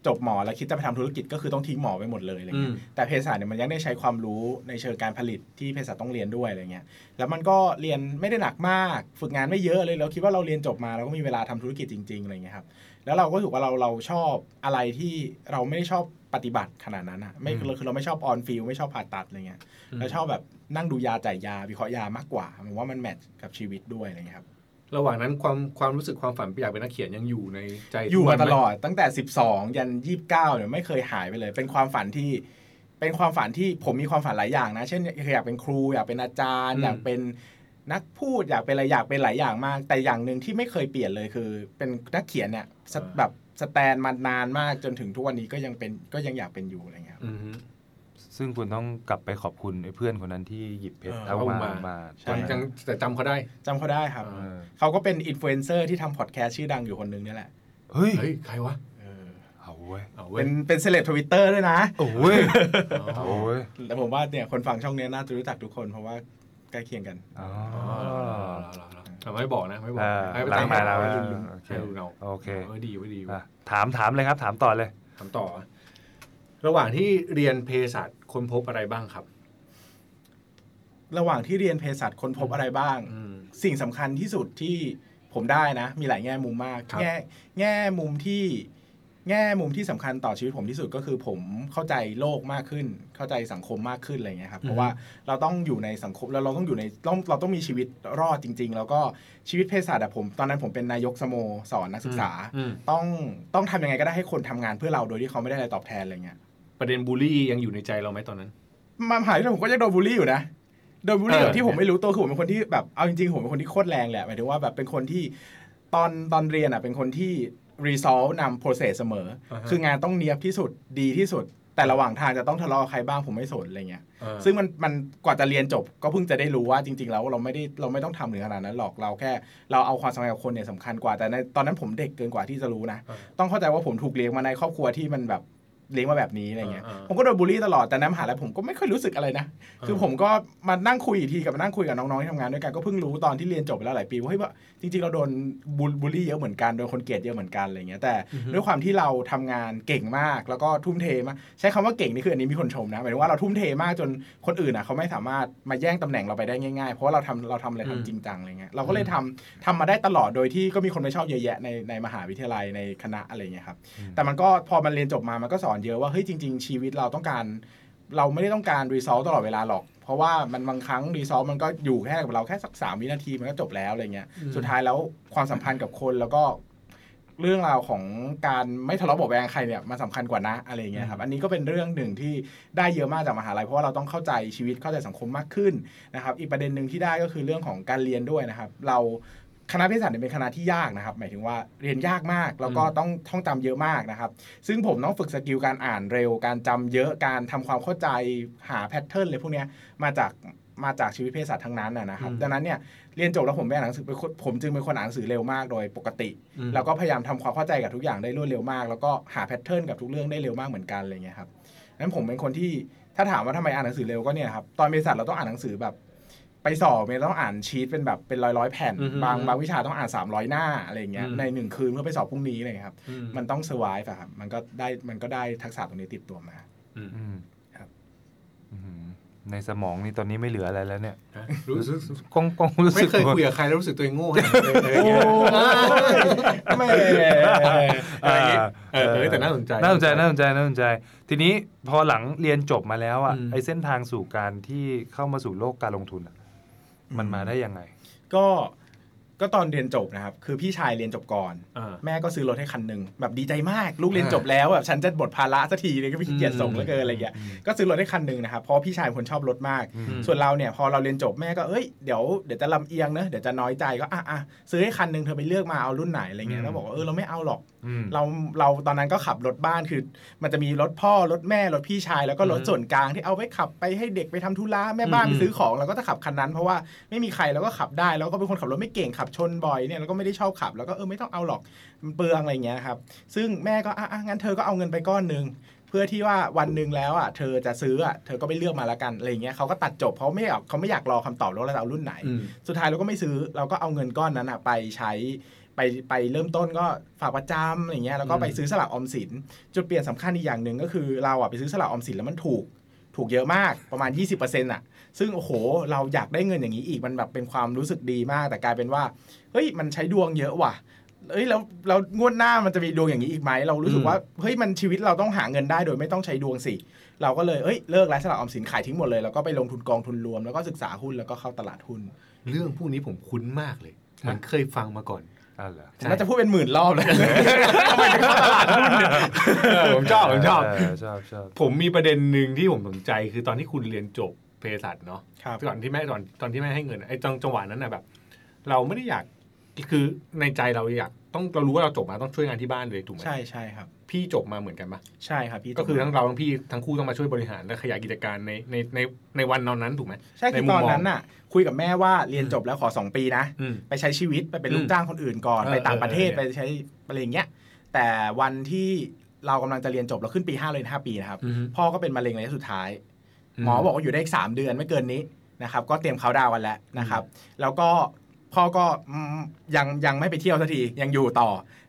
จบหมอแล้วคิดจะไปทำธุรกิจก็คือต้องทิ้งหมอไปหมดเลยอะไรเงี้ยอืมแต่เภสัชเนี่ยมันยังได้ใช้ความรู้ในเชิงการผลิตที่เภสัชต้องเรียนด้วยอะไรเงี้ยแล้วมันก็เรียนไม่ได้หนักมาก ฝึกงานไม่เยอะเลยเราคิดว่าเราเรียนจบมาเราก็มีเวลาทำธุรกิจจริงๆอะไรเงี้ยครับแล้วเราก็รู้สึกว่าเราเราชอบอะไรที่เราไม่ได้ชอบปฏิบัติขนาดนั้นอะไม่คือคือเราไม่ชอบออนฟิลไม่ชอบผ่าตัดอะไรเงี้ยเราชอบแบบ นั่งดูยาจ่ายยาวิเคราะห์ยามากกว่าผมว่ามันแมทช์กับชีวิตด้วยอะไรเงี้ยครับระหว่างนั้นความความรู้สึกความฝันอยากเป็นนักเขียนยังอยู่ในใจอยู่มาทุกวันไหตลอดตั้งแต่ 12 ยัน 29เนี่ยไม่เคยหายไปเลย เป็นความฝันที่เป็นความฝันที่ผมมีความฝันหลายอย่างนะ เช่นอยากเป็นครูอยากเป็นอาจารย์ อยากเป็นนักพูดอยากเป็นอะไรอยากเป็นหลายอย่างมาก แต่อย่างหนึ่งที่ไม่เคยเปลี่ยนเลยคือ เป็นนักเขียนเนี่ยสแบบสแตนมานานมากจนถึงทุกวันนี้ก็ยังเป็นก็ยังอยากเป็นอยู่อะไรเงี้ยครับอือฮึ ซึ่งคุณต้องกลับไปขอบคุณไอ้เพื่อนคนนั้นที่หยิบเพชรเออเท้าเอามามา มาใช่ยังแต่จำเขาได้ จำเขาได้ครับเอเออเขาก็เป็นอินฟลูเอนเซอร์ที่ทำพอดแคสต์ชื่อดังอยู่คนหนึ่งเนี่ยแหละเฮ้ยเฮ้ย ใครวะเอาเว้ยเอาเว้ยเป็นเป็น celeb Twitter ด้วยนะ โอ้ยเอาเว้ยแต่ผมว่าเนี่ยคนฟังช่องเนี้ยน่าจะรู้จักทุกคนเพราะว่าใกล้เคียงกันอ๋อเอาไม่บอกนะไม่บอกเออให้ไปหลังตามมาแล้วให้ดูโอเคให้ดูเอาโอเคเออดีไว้ดีอะถามถามเลยครับ ถามต่อเลยถามต่อ ระหว่างที่เรียนเภสัชค้นพบอะไรบ้างครับ ระหว่างที่เรียนเภสัชค้นพบอะไรบ้างอืมสิ่งสำคัญที่สุดที่ผมได้นะ มีหลายแง่มุมมากครับแง่แง่มุมที่แง่มุมที่สำคัญต่อชีวิตผมที่สุดก็คือผมเข้าใจโลกมากขึ้น เข้าใจสังคมมากขึ้นอะไรเงี้ยครับ เพราะว่าเราต้องอยู่ในสังคมแล้วเราต้องอยู่ในต้องเราต้องมีชีวิตรอดจริง ๆ แล้วก็ชีวิตเภสัชอะผม ตอนนั้นผมเป็นนายกสโมสรนักศึกษาอืมต้องต้องทำยังไงก็ได้ให้คนทำงานเพื่อเราโดยที่เขาไม่ได้อะไรตอบแทนอะไรเงี้ย ประเด็นบูลลี่ยังอยู่ในใจเราไหมตอนนั้น มามหาวิทยาลัยผมก็ยังโดนบูลลี่อยู่นะโดนบูลลี่เออแบบที่ผมไม่รู้ตัวคือผมเป็นคนที่แบบเอาจริงๆผมเป็นคนที่โคตรแรงแหละหมายถึงว่าแบบเป็นคนที่ตอนตอนเรียนอะเป็นคนที่ resolve นำ process เสมอ คืองานต้องเนียบที่สุดดีที่สุด แต่ระหว่างทางจะต้องทะเลาะกับใครบ้างผมไม่สนอะไรเงี้ยเออซึ่งมันมันกว่าจะเรียนจบก็เพิ่งจะได้รู้ว่าจริง ๆ แล้วเราไม่ได้เราไม่ต้องทำถึงขนาดนั้นหรอกเราแค่ เราเอาความสัมพันธ์กับคนเนี่ยสำคัญกว่าแต่ในตอนนั้นผมเด็กเกินกว่าที่จะรู้นะเออต้องเข้าใจว่าผมถูกเลี้ยงมาในครอบครัวที่มันแบบ เลี้ยงมาแบบนี้อะไรเงี้ยเออเออผมก็โดนบูลลี่ตลอดแต่ในมหาลัยผมก็ไม่ค่อยรู้สึกอะไรนะ คือผมก็มานั่งคุยอีกทีกับมานั่งคุยกับน้องๆที่ทำงานด้วยกันก็เพิ่งรู้ตอนที่เรียนจบไปแล้วหลายปีว่าเฮ้ยว่าจริงๆเราโดนบูลบูลลี่เยอะเหมือนกันโดนคนเกลียดเยอะเหมือนกันอะไรเงี้ยแต่ด้วยความที่เราทำงานเก่งมากแล้วก็ทุ่มเทมากใช้คำว่าเก่งนี่คืออันนี้มีคนชมนะหมายถึงว่าเราทุ่มเทมากจนคนอื่นอะเขาไม่สามารถมาแย่งตำแหน่งเราไปได้ง่ายๆ เพราะว่าเราทำเราทำอะไรทำจริงจังอะไรเงี้ยเราก็เลยทำทำมาได้ตลอดโดยที่ก็มีคนไม่ชอบเยอะแยะในในมหาวิทยาลัยในคณะอะไรเงี้ยครับแต่มันก็พอมันเรียนจบมามันก็สอนเยอะว่าเฮ้ยจริง ๆ ชีวิตเราต้องการ เราไม่ได้ต้องการรีซอสตลอดเวลาหรอก เพราะว่ามันบางครั้งรีซอสมันก็อยู่แค่กับเราแค่สักสามวินาทีมันก็จบแล้วอะไรเงี้ยสุดท้ายแล้วความสัมพันธ์กับคนแล้วก็เรื่องราวของการไม่ทะเลาะเบาะแวงใครเนี่ยมันสำคัญกว่านะอะไรเงี้ยครับอันนี้ก็เป็นเรื่องหนึ่งที่ได้เยอะมากจากมหาลัยเพราะว่าเราต้องเข้าใจชีวิตเข้าใจสังคมมากขึ้นนะครับ อีกประเด็นหนึ่งที่ได้ก็คือเรื่องของการเรียนด้วยนะครับ เรา คณะเภสัชเนี่ยเป็นคณะที่ยากนะครับ หมายถึงว่าเรียนยากมากแล้วก็ต้องท่องจำเยอะมากนะครับ ซึ่งผมต้องฝึก skill การอ่านเร็ว การจำเยอะการทำความเข้าใจหา pattern เลยพวกเนี้ยมาจากมาจากชีวิตเภสัชทั้งนั้นนะนะครับ ดังนั้นเนี่ยเรียนจบแล้วผมไม่อ่านหนังสือเป็นคนผมจึงเป็นคนอ่านหนังสือเร็วมากโดยปกติ แล้วก็พยายามทำความเข้าใจกับทุกอย่างได้รวดเร็วมาก แล้วก็หา pattern กับทุกเรื่องได้เร็วมากเหมือนกันอะไรเงี้ยครับนั้นผมเป็นคนที่ถ้าถามว่าทำไมอ่านหนังสือเร็วก็เนี่ยครับตอนเภสัชเราต้องอ่านหนังสือแบบ ไปสอบเนี่ยต้องอ่านชีตเป็นแบบเป็นร้อยร้อยๆแผ่นอือฮึบางบางวิชาต้องอ่าน 300 หน้าอะไรเงี้ยอืมในหนึ่งคืนเพื่อไปสอบพรุ่งนี้อะไรเงี้ยครับอืมมันต้องเซอร์ไวฟ์อะครับมันก็ได้มันก็ได้ทักษะตรงนี้ติดตัวมาอืมครับอืมในสมองนี่ตอนนี้ไม่เหลืออะไรแล้วเนี่ยฮะรู้สึกกล้องกล้องรู้สึไม่กเคยว่าคุยกับใครแล้วรู้สึกตัวเองโง่ขนาดนี้เลยอะไรเงี้ยไม่อะไรอย่างงี้เออเออแต่น่าสนใจน่าสนใจน่าสนใจน่าสนใจ ทีนี้พอหลังเรียนจบมาแล้วอะอืมไอเส้นทางสู่การที่เข้ามาสู่โลกการลงทุนอะ มันมาได้ยังไง ก็ก็ตอนเรียนจบนะครับ คือพี่ชายเรียนจบก่อน อ่า แม่ก็ซื้อรถให้คันหนึ่งแบบดีใจมาก ลูกเรียนจบแล้วแบบฉันจะบทภาระสักทีเลยก็ไม่ขี้เกียจส่งแล้วเกินอะไรอย่างเงี้ยก็ซื้อรถให้คันหนึ่งนะครับเพราะพี่ชายเป็นคนชอบรถมาก อืม ส่วนเราเนี่ยพอเราเรียนจบแม่ก็เอ้ยเดี๋ยวเดี๋ยวจะลำเอียงเนอะเดี๋ยวจะน้อยใจก็อะอะซื้อให้คันหนึ่งเธอไปเลือกมาเอารุ่นไหนอะไรเงี้ยแล้วบอกว่าเออเราไม่เอาหรอกอืมเราเราตอนนั้นก็ขับรถบ้านคือ มันจะมีรถพ่อรถแม่รถพี่ชาย แล้วก็รถส่วนกลางที่เอาไว้ขับไปให้เด็กไปทำธุระแม่บ้านอืไปมซื้อของเราก็จะขับคันนั้น เพราะว่าไม่มีใครเราก็ขับได้แล้วก็เป็นคนขับรถไม่เก่งขับชนบ่อยเนี่ยเราก็ไม่ได้ชอบขับ แล้วก็เออไม่ต้องเอาหรอกมันเปลืองอะไรเงี้ยครับ ซึ่งแม่ก็อะอะงั้นเธอก็เอาเงินไปก้อนหนึ่งเพื่อที่ว่าวันหนึ่งแล้วอะเธอจะซื้ออะเธอก็ไปเลือกมาละกันอะไรเงี้ยเขาก็ตัดจบเพราะไม่อยากเขาไม่อยากรอคำตอบแล้วว่าเราจะเอารุ่นไหนอืมสุดท้ายเราก็ไม่ซื้อเราก็เอาเงินก้อนนั้นอะไปใช้ ไปไปเริ่มต้นก็ฝากประจำอะไรเงี้ยแล้วก็ไปซื้อสลากออมสิน จุดเปลี่ยนสำคัญอีกอย่างหนึ่งก็คือเราอะไปซื้อสลากออมสินแล้วมันถูกถูกเยอะมากประมาณ 20%อะซึ่งโอ้โห เราอยากได้เงินอย่างนี้อีกมันแบบเป็นความรู้สึกดีมาก แต่กลายเป็นว่าเฮ้ยมันใช้ดวงเยอะว่ะเอ้ยแล้วเรางวดหน้ามันจะมีดวงอย่างนี้อีกไหมเรารู้สึกว่าเฮ้ยมันชีวิตเราต้องหาเงินได้โดยไม่ต้องใช้ดวงสิ เราก็เลยเอ้ยเลิกแล้วสลากออมสินขายทิ้งหมดเลยแล้วก็ไปลงทุนกองทุนรวมแล้วก็ศึกษาหุ้นแล้วก็เข้าตลาดหุ้น เรื่องพวกนี้ผมคุ้นมากเลยเหมือนเคยฟังมาก่อน อ่าเหรอน่าจะพูดเป็นหมื่นรอบเลยทำไมถึงเข้าตลาดหุ้นเนี่ยเออผมชอบผมชอบเชอบชอบผมมีประเด็นหนึ่งที่ผมสนใจคือตอนที่คุณเรียนจบเภสัชเนาะครับก่อนที่แม่ตอนตอนที่แม่ให้เงินอะไอ้จังจังหวะนั้นน่ะแบบ เราไม่ได้อยากคือในใจเราอยากต้องเรารู้ว่าเราจบมาต้องช่วยงานที่บ้านเลยถูกไหมใช่ใช่ครับ พี่จบมาเหมือนกันปะใช่ครับพี่ก็คือทั้งเราทั้งพี่ทั้งคู่ต้องมาช่วยบริหารและขยายกิจการในในในในวันนั้นถูกไหมใช่คือมุตมอนมงนั้นน่ะ คุยกับแม่ว่าเรียนจบแล้วขอ2ปีนะอืมไปใช้ชีวิตไปเป็นลูอืกมจ้างคนอื่นก่อนเออไปต่างประเทศเออไปเออใช้อะไรอย่างเงี้ยแต่วันที่เรากำลังจะเรียนจบเราขึ้นปี5เลย5ปีนะครับอือฮึพ่อก็เป็นมะเร็งระยะสุดท้ายอืมหมอบอกว่าอยู่ได้อีกสามเดือนไม่เกินนี้นะครับ ก็เตรียมเขาน์ดาวน์กันแล้วนะครับ แล้วก็พ่อก็อืมยังยังไม่ไปเที่ยวสักทียังอยู่ต่อ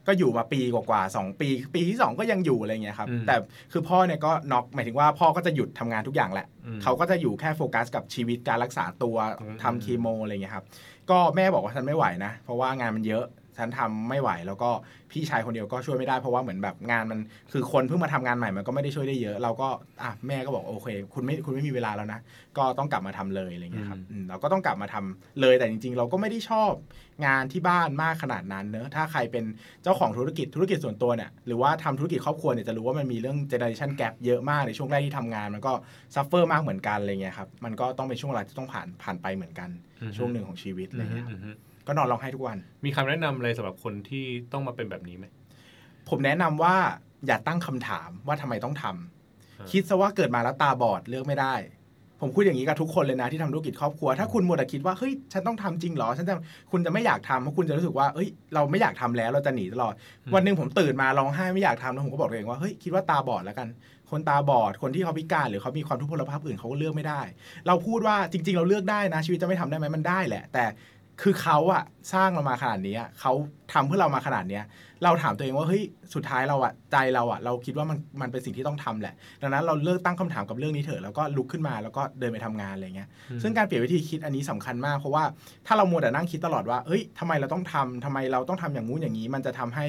ก็อยู่มาปีกว่าๆสองปี ปีที่สองก็ยังอยู่อะไรเงี้ยครับอืมแต่คือพ่อเนี่ยก็น็อกหมายถึงว่าพ่อก็จะหยุดทำงานทุกอย่างแหละอืมเขาก็จะอยู่แค่โฟกัสกับชีวิตการรักษาตัวอืมทำคีโมอะไรเงี้ยครับก็แม่บอกว่าฉันไม่ไหวนะ เพราะว่างานมันเยอะ ฉันทำไม่ไหว แล้วก็พี่ชายคนเดียวก็ช่วยไม่ได้เพราะว่าเหมือนแบบงานมันคือคนเพิ่งมาทำงานใหม่มันก็ไม่ได้ช่วยได้เยอะ เราก็อะแม่ก็บอกโอเค คุณไม่คุณไม่มีเวลาแล้วนะ ก็ต้องกลับมาทำเลยอะไรเงี้ยครับอืมเราก็ต้องกลับมาทำเลยแต่จริง ๆ เราก็ไม่ได้ชอบงานที่บ้านมากขนาดนั้นเนอะถ้าใครเป็นเจ้าของธุรกิจธุรกิจส่วนตัวเนี่ยหรือว่าทำธุรกิจครอบครัวเนี่ยจะรู้ว่ามันมีเรื่อง generation gap เยอะมากในช่วงแรกที่ทำงาน มันก็ suffer มากเหมือนกันอะไรเงี้ยครับมันก็ต้องเป็นช่วงเวลาที่ต้องผ่านผ่านไปเหมือนกันช่วงหนึ่งของชีวิตอะไรเงี้ยครับ ก็นอนร้องไห้ทุกวัน มีคำแนะนำอะไรสำหรับคนที่ต้องมาเป็นแบบนี้ไหมผมแนะนำว่าอย่าตั้งคำถามว่าทำไมต้องทำครับคิดซะว่าเกิดมาแล้วตาบอดเลือกไม่ได้ ผมพูดอย่างนี้กับทุกคนเลยนะที่ทำธุรกิจครอบครัว ถ้าคุณมัวแต่คิดว่าเฮ้ยฉันต้องทำจริงเหรอฉันจะคุณจะไม่อยากทำเพราะคุณจะรู้สึกว่าเอ้ย เราไม่อยากทำแล้วเราจะหนีตลอด วันหนึ่งผมตื่นมาร้องไห้ไม่อยากทำแล้วผมก็บอกตัวเองว่าเฮ้ยคิดว่าตาบอดแล้วกันคนตาบอด คนที่เขาพิการหรือเขามีความทุพพลภาพอื่นเขาก็เลือกไม่ได้ เราพูดว่าจริง ๆ เราเลือกได้นะ ชีวิตจะไม่ทำได้ไหมมันได้แหละ แต่ คือเขาอะสร้างเรามาขนาดนี้อะเขาทำเพื่อเรามาขนาดเนี้ย เราถามตัวเองว่าเฮ้ยสุดท้ายเราอะใจเราอะเราคิดว่ามันมันเป็นสิ่งที่ต้องทำแหละ ดังนั้นเราเลิกตั้งคำถามกับเรื่องนี้เถอะแล้วก็ลุกขึ้นมาแล้วก็เดินไปทำงานอะไรเงี้ยซึ่งการเปลี่ยนวิธีคิดอันนี้สำคัญมากเพราะว่าถ้าเรามัวแต่นั่งคิดตลอดว่าเฮ้ยทำไมเราต้องทำทำไมเราต้องทำอย่างงู้นอย่างนี้ มันจะทำให้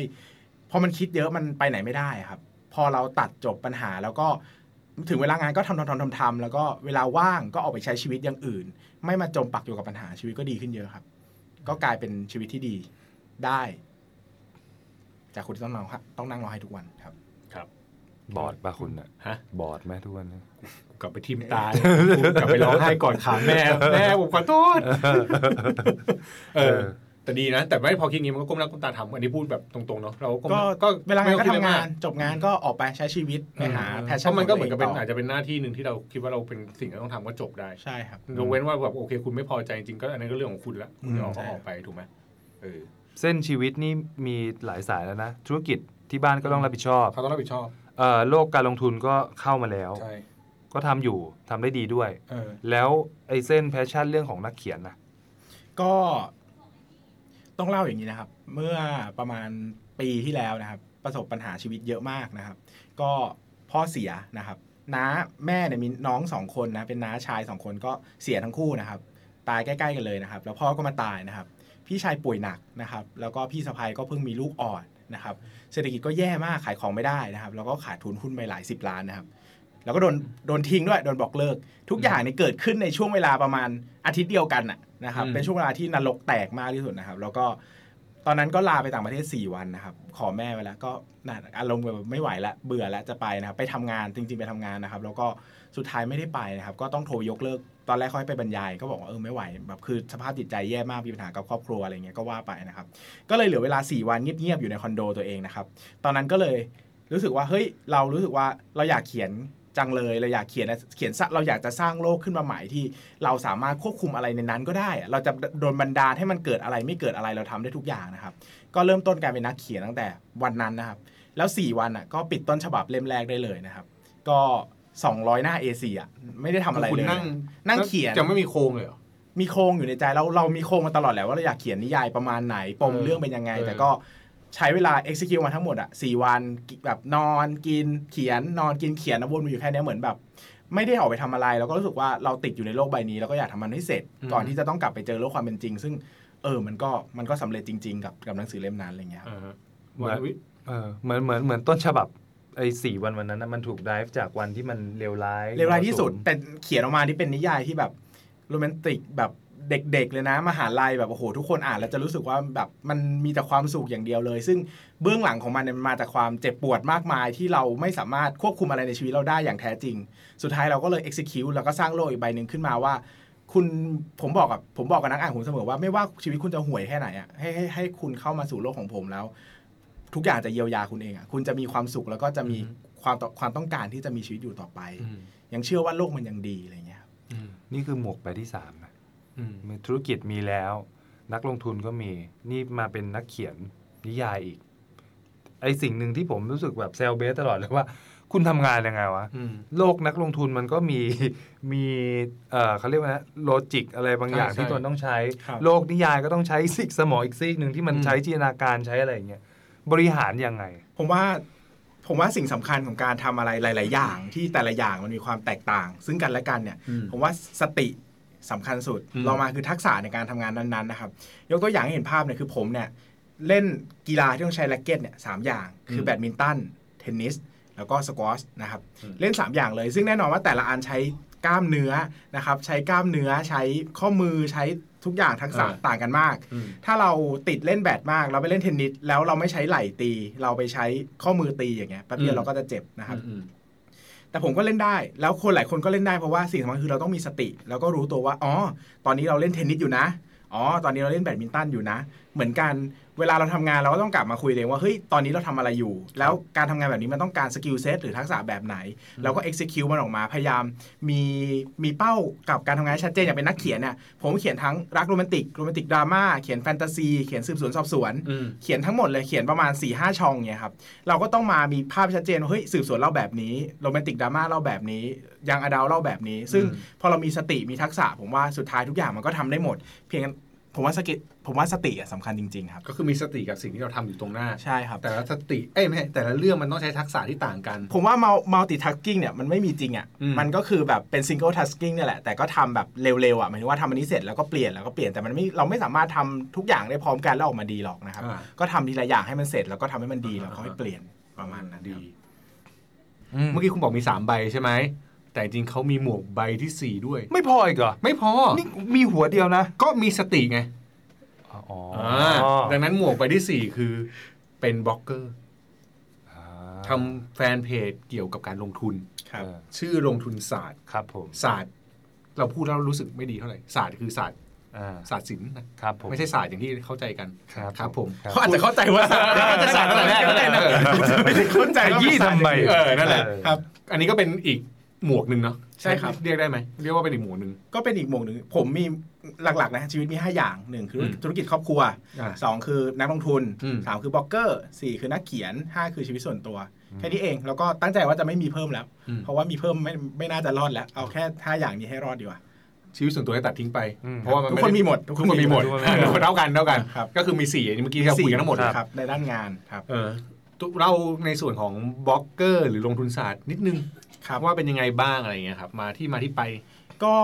พอมันคิดเยอะมันไปไหนไม่ได้อะครับ พอเราตัดจบปัญหาแล้วก็ถึงเวลางานก็ทำทำทำทำทำแล้วก็เวลาว่างก็ออกไปใช้ชีวิตอย่างอื่น ไม่มาจมปักอยู่กับปัญหาชีวิตก็ดีขึ้นเยอะครับ ก็กลายเป็นชีวิตที่ดีได้ จากคุณที่ต้องนั่งต้องนั่งรอให้ทุกวันครับ บอดป่ะคุณอะฮะ บอดไหมทุกวันนี้กลับไปทิมตากูกลับไปร้องไห้ก่อนขาแม่แม่ผมขอโทษ เออ แต่ดีนะ แต่ไม่พอคิดงี้มันก็ก้มหน้าก้มตาทำอันนี้พูดแบบตรงๆเนาะเราก้มก็ก็เวลางานก็ไม่ต้อคิดทำอะไรงามานจบงานก็ออกไปใช้ชีวิตไปหาแพชเพชั่นราะมันก็เหมือนกับเป็นขงตัวงอาจจะเป็นหน้าที่หนึ่งที่เราคิดว่าเราเป็นสิ่งที่ต้องทำก็จบได้ใช่ครับยกเว้นว่าแบบโอเค คุณไม่พอใจจริงๆก็อันนั้นก็เรื่องของคุณละคุณจะออกใช่ก็ออกไปถูกไหมเออเส้นชีวิตนี่มีหลายสายแล้วนะ ธุรกิจที่บ้านก็ต้องรับผิดชอบเขาต้องรับผิดชอบเอ่อโลกการลงทุนก็เข้ามาแล้วใช่ก็ทำอยู่ทำได้ดีด้วยเออแล้วไอ้เส้น passion เรื่องของนักเขียนนะก็ ต้องเล่าอย่างนี้นะครับ เมื่อประมาณปีที่แล้วนะครับ ประสบปัญหาชีวิตเยอะมากนะครับ ก็พ่อเสียนะครับน้าแม่เนี่ยมีน้องสองคนนะเป็นน้าชายสองคนก็เสียทั้งคู่นะครับ ตายใกล้ๆกันเลยนะครับ แล้วพ่อก็มาตายนะครับ พี่ชายป่วยหนักนะครับ แล้วก็พี่สะพ้ายก็เพิ่งมีลูกอ่อนนะครับ เศรษฐกิจก็แย่มากขายของไม่ได้นะครับ แล้วก็ขาดทุนหุ้นไปหลายสิบล้านนะครับ แล้วก็โดนโดนทิ้งด้วยโดนบอกเลิก ทุกอย่างเนี่ยเกิดขึ้นในช่วงเวลาประมาณอาทิตย์เดียวกันน่ะนะครับอืมเป็นช่วงเวลาที่นรกแตกมากที่สุดนะครับ แล้วก็ตอนนั้นก็ลาไปต่างประเทศ 4 วันนะครับ ขอแม่ไว้แล้วก็น่ะอารมณ์แบบไม่ไหวแล้วเบื่อแล้วจะไปนะครับ ไปทำงานจริง ๆ ไปทำงานนะครับ แล้วก็สุดท้ายไม่ได้ไปนะครับ ก็ต้องโทรยกเลิก ตอนแรกเขาให้ไปบรรยาย ก็บอกว่าเออไม่ไหวแบบคือสภาพจิตใจแย่มากมีปัญหากับครอบครัวอะไรเงี้ยก็ว่าไปนะครับ ก็เลยเหลือเวลา 4 วันเงียบๆอยู่ในคอนโดตัวเองนะครับ ตอนนั้นก็เลยรู้สึกว่าเฮ้ยเรารู้สึกว่าเราอยากเขียน จังเลยเราอยากเขียนเขียนสร้างเราอยากจะสร้างโลกขึ้นมาใหม่ที่ เราสามารถควบคุมอะไรในนั้นก็ได้อะเราจะโดนบันดาลให้มันเกิดอะไรไม่เกิดอะไรเราทำได้ทุกอย่างนะครับ ก็เริ่มต้นการเป็นนักเขียนตั้งแต่วันนั้นนะครับ แล้ว 4 วันอะก็ปิดต้นฉบับเล่มแรกได้เลยนะครับ ก็ 200 หน้า A4 อะไม่ได้ทำอะไรคุณเลยนั่งนั่งเขียนจะไม่มีโครงเลยเหรอมีโครงอยู่ในใจแล้วเรามีโครงมาตลอดแหละว่าเราอยากเขียนนิยายประมาณไหนปมเออเรื่องเป็นยังไงเออแต่ก็ ใช้เวลา execute มาทั้งหมดอะสี่วันแบบนอนกินเขียนนอนกินเขียนนะวนมาอยู่แค่เนี้ยเหมือนแบบ ไม่ได้ออกไปทำอะไร แล้วก็รู้สึกว่าเราติดอยู่ในโลกใบนี้ แล้วก็อยากทำมันให้เสร็จ ก่อนที่จะต้องกลับไปเจอโลกความเป็นจริง ซึ่งเออมันก็มันก็สำเร็จจริง ๆ กับกับหนังสือเล่มนั้นอะไรเงี้ยครับอ่าฮะเหมือนวันวิเออเหมือนเหมือนเหมือนต้นฉบับไอ้สี่วันวันนั้นนะมันถูกไดฟ์จากวันที่มันเลวร้ายเลวร้ายที่สุดมรแต่เขียนออกมาที่เป็นนิยายที่แบบโรแมนติกแบบ เด็กๆเลยนะมหาลัยแบบโอ้โหทุกคนอ่านแล้วจะรู้สึกว่าแบบมันมีแต่ความสุขอย่างเดียวเลย ซึ่งเบื้องหลังของมันเนี่ยมันมาจากความเจ็บปวดมากมายที่เราไม่สามารถควบคุมอะไรในชีวิตเราได้อย่างแท้จริง สุดท้ายเราก็เลย execute แล้วก็สร้างโลกอีกใบหนึ่งขึ้นมาว่า คุณผมบอกกับผมบอกกับนักอ่านผมเสมอว่าไม่ว่าชีวิตคุณจะห่วยแค่ไหนอะให้ให้ให้คุณเข้ามาสู่โลกของผมแล้ว ทุกอย่างจะเยียวยาคุณเองอะคุณจะมีความสุขแล้วก็จะมีความต่อความต้องการที่จะมีชีวิตอยู่ต่อไปอืมยังเชื่อว่าโลกมันยังดีอะไรเงี้ยครับอืมนี่คือหมวกใบที่สามนะอื มธุรกิจมีแล้ว นักลงทุนก็มี นี่มาเป็นนักเขียนนิยายอีก ไอสิ่งหนึ่งที่ผมรู้สึกแบบเซลเบสตลอดเลยว่า คุณทำงานยังไงวะอืมโลกนักลงทุนมันก็มีมีเอ่อเขาเรียกว่าโลจิกอะไรบางอย่างใช่ที่ตนต้องใช้ครับโลกนิยายก็ต้องใช้ซีกสมองอีกซีกหนึ่งที่มันอืมใช้จินตนาการใช้อะไรอย่างเงี้ยบริหารยังไง ผมว่าผมว่าสิ่งสำคัญของการทำอะไรหลาย ๆ อย่างที่แต่ละอย่างมันมีความแตกต่าง ซึ่งกันและกันเนี่ยอืมผมว่าสติ สำคัญสุดอืมเรามาคือทักษะในการทำงานนั้นๆนะครับยกตัวอย่างให้เห็นภาพเนี่ยคือผมเนี่ยเล่นกีฬาที่ต้องใช้แร็กเก็ตเนี่ยสามอย่าง คืออืมแบดมินตันเทนนิสแล้วก็สควอชนะครับอืมเล่น 3 อย่างเลย ซึ่งแน่นอนว่าแต่ละอันใช้กล้ามเนื้อนะครับใช้กล้ามเนื้อใช้ข้อมือใช้ทุกอย่างทักษะต่างกันมากอืมถ้าเราติดเล่นแบดมาก เราไปเล่นเทนนิสแล้วเราไม่ใช้ไหล่ตี เราไปใช้ข้อมือตีอย่างเงี้ยแป๊บเดียวเราก็จะเจ็บนะครับอืม แต่ผมก็เล่นได้ แล้วคนหลายคนก็เล่นได้เพราะว่าสิ่งสำคัญคือเราต้องมีสติ แล้วก็รู้ตัวว่า อ๋อ ตอนนี้เราเล่นเทนนิสอยู่นะ อ๋อ ตอนนี้เราเล่นแบดมินตันอยู่นะ เหมือนกันเวลาเราทำงานเราก็ต้องกลับมาคุยเองว่าเฮ้ยตอนนี้เราทำอะไรอยู่ แล้วการทำงานแบบนี้มันต้องการ skill set หรือทักษะแบบไหนแล้วก็ execute มันออกมาพยายามมีมีเป้ากับการทำงานให้ชัดเจนอย่างเป็นนักเขียนเนี่ยผมเขียนทั้งรักโรแมนติกโรแมนติกดราม่าเขียนแฟนตาซีเขียนสืบสวนสอบสวนอืมเขียนทั้งหมดเลยเขียนประมาณ4ี่ห้าช่องเนี่ยครับเราก็ต้องมามีภาพชัดเจนว่าเฮ้ยสืบสวนเล่าแบบนี้โรแมนติกดราม่าเล่าแบบนี้ยังอดาวเล่าแบบนี้ ซึ่งอืมพอเรามีสติมีทักษะผมว่าสุดท้ายทุกอย่างมันก็ทำได้หมด เพียง ผมว่าสกิผมว่าสติอะสำคัญจริงๆครับ ก็คือมีสติกับสิ่งที่เราทำอยู่ตรงหน้า ใช่ครับ แต่ละสติ เอ้ยไม่ใช่แต่ละเรื่องมันต้องใช้ทักษะที่ต่างกัน ผมว่า multitasking เนี่ยมันไม่มีจริงอะอืมมันก็คือแบบเป็น single tasking เนี่ยแหละ แต่ก็ทำแบบเร็วๆอะหมายถึงว่าทำอันนี้เสร็จแล้วก็เปลี่ยนแล้วก็เปลี่ยน แต่มันไม่ เราไม่สามารถทำทุกอย่างได้พร้อมกันแล้วออกมาดีหรอกนะครับอ่าก็ทำทีละอย่างให้มันเสร็จแล้วก็ทำให้มันดีอ่าแล้วก็ให้เปลี่ยนประมาณนั้นดีครับเมื่อกี้คุณบอกมีสามใบใช่ไหม แต่จริงเขามีหมวกใบที่สี่ด้วย ไม่พออีกเหรอ ไม่พอ นี่มีหัวเดียวนะ ก็มีสติไงอ๋อดังนั้นหมวกใบที่สี่คือเป็นบล็อกเกอร์อ่าทำแฟนเพจเกี่ยวกับการลงทุนครับเออชื่อลงทุนศาสตร์ครับผมศาสตร์ เราพูดแล้วรู้สึกไม่ดีเท่าไหร่ศาสตร์คือศาสตร์อ่าศาสตร์ศิลป์นะครับผมไม่ใช่ศาสตร์อย่างที่เข้าใจกันครับครับผมครับเขาอาจจะเข้าใจว่าจะสารอะไรแรกก็ได้นะไม่ได้เข้าใจขยี้ทำไมเออนั่นแหละเออครับ อันนี้ก็เป็นอีก หมวกหนึ่งเนาะใช่ครับเรียกได้ไหมเรียกว่าเป็นอีกหมวกหนึ่งก็เป็นอีกหมวกหนึ่งผมมีหลักๆนะชีวิตมี 5 อย่างหนึ่งคืออืมธุรกิจครอบครัวอ่าสองคือนักลงทุนอืมสามคือบล็อกเกอร์สี่คือนักเขียนห้าคือชีวิตส่วนตัว แค่นี้เองแล้วก็ตั้งใจว่าจะไม่มีเพิ่มแล้วอืมเพราะว่ามีเพิ่มไม่ไม่น่าจะรอดแล้ว เอาแค่ห้าอย่างนี้ให้รอดดีกว่าชีวิตส่วนตัวให้ตัดทิ้งไปอืมเพราะว่ามันทุกคนได้มีหมดทุกคนมีหมดทุกคนมีหมดเท่ากันเท่ากันครับก็คือมีสี่อันนี้เมื่อกี้ที่เราคุยกันทั้งหมดครับครับในด้านงานครับเออเราในส่วนของบล็อกเกอร์ หรือลงทุนศาสตร์นิดนึงครับ ว่าเป็นยังไงบ้างอะไรอย่างเงี้ยครับ มาที่มาที่ไป ก็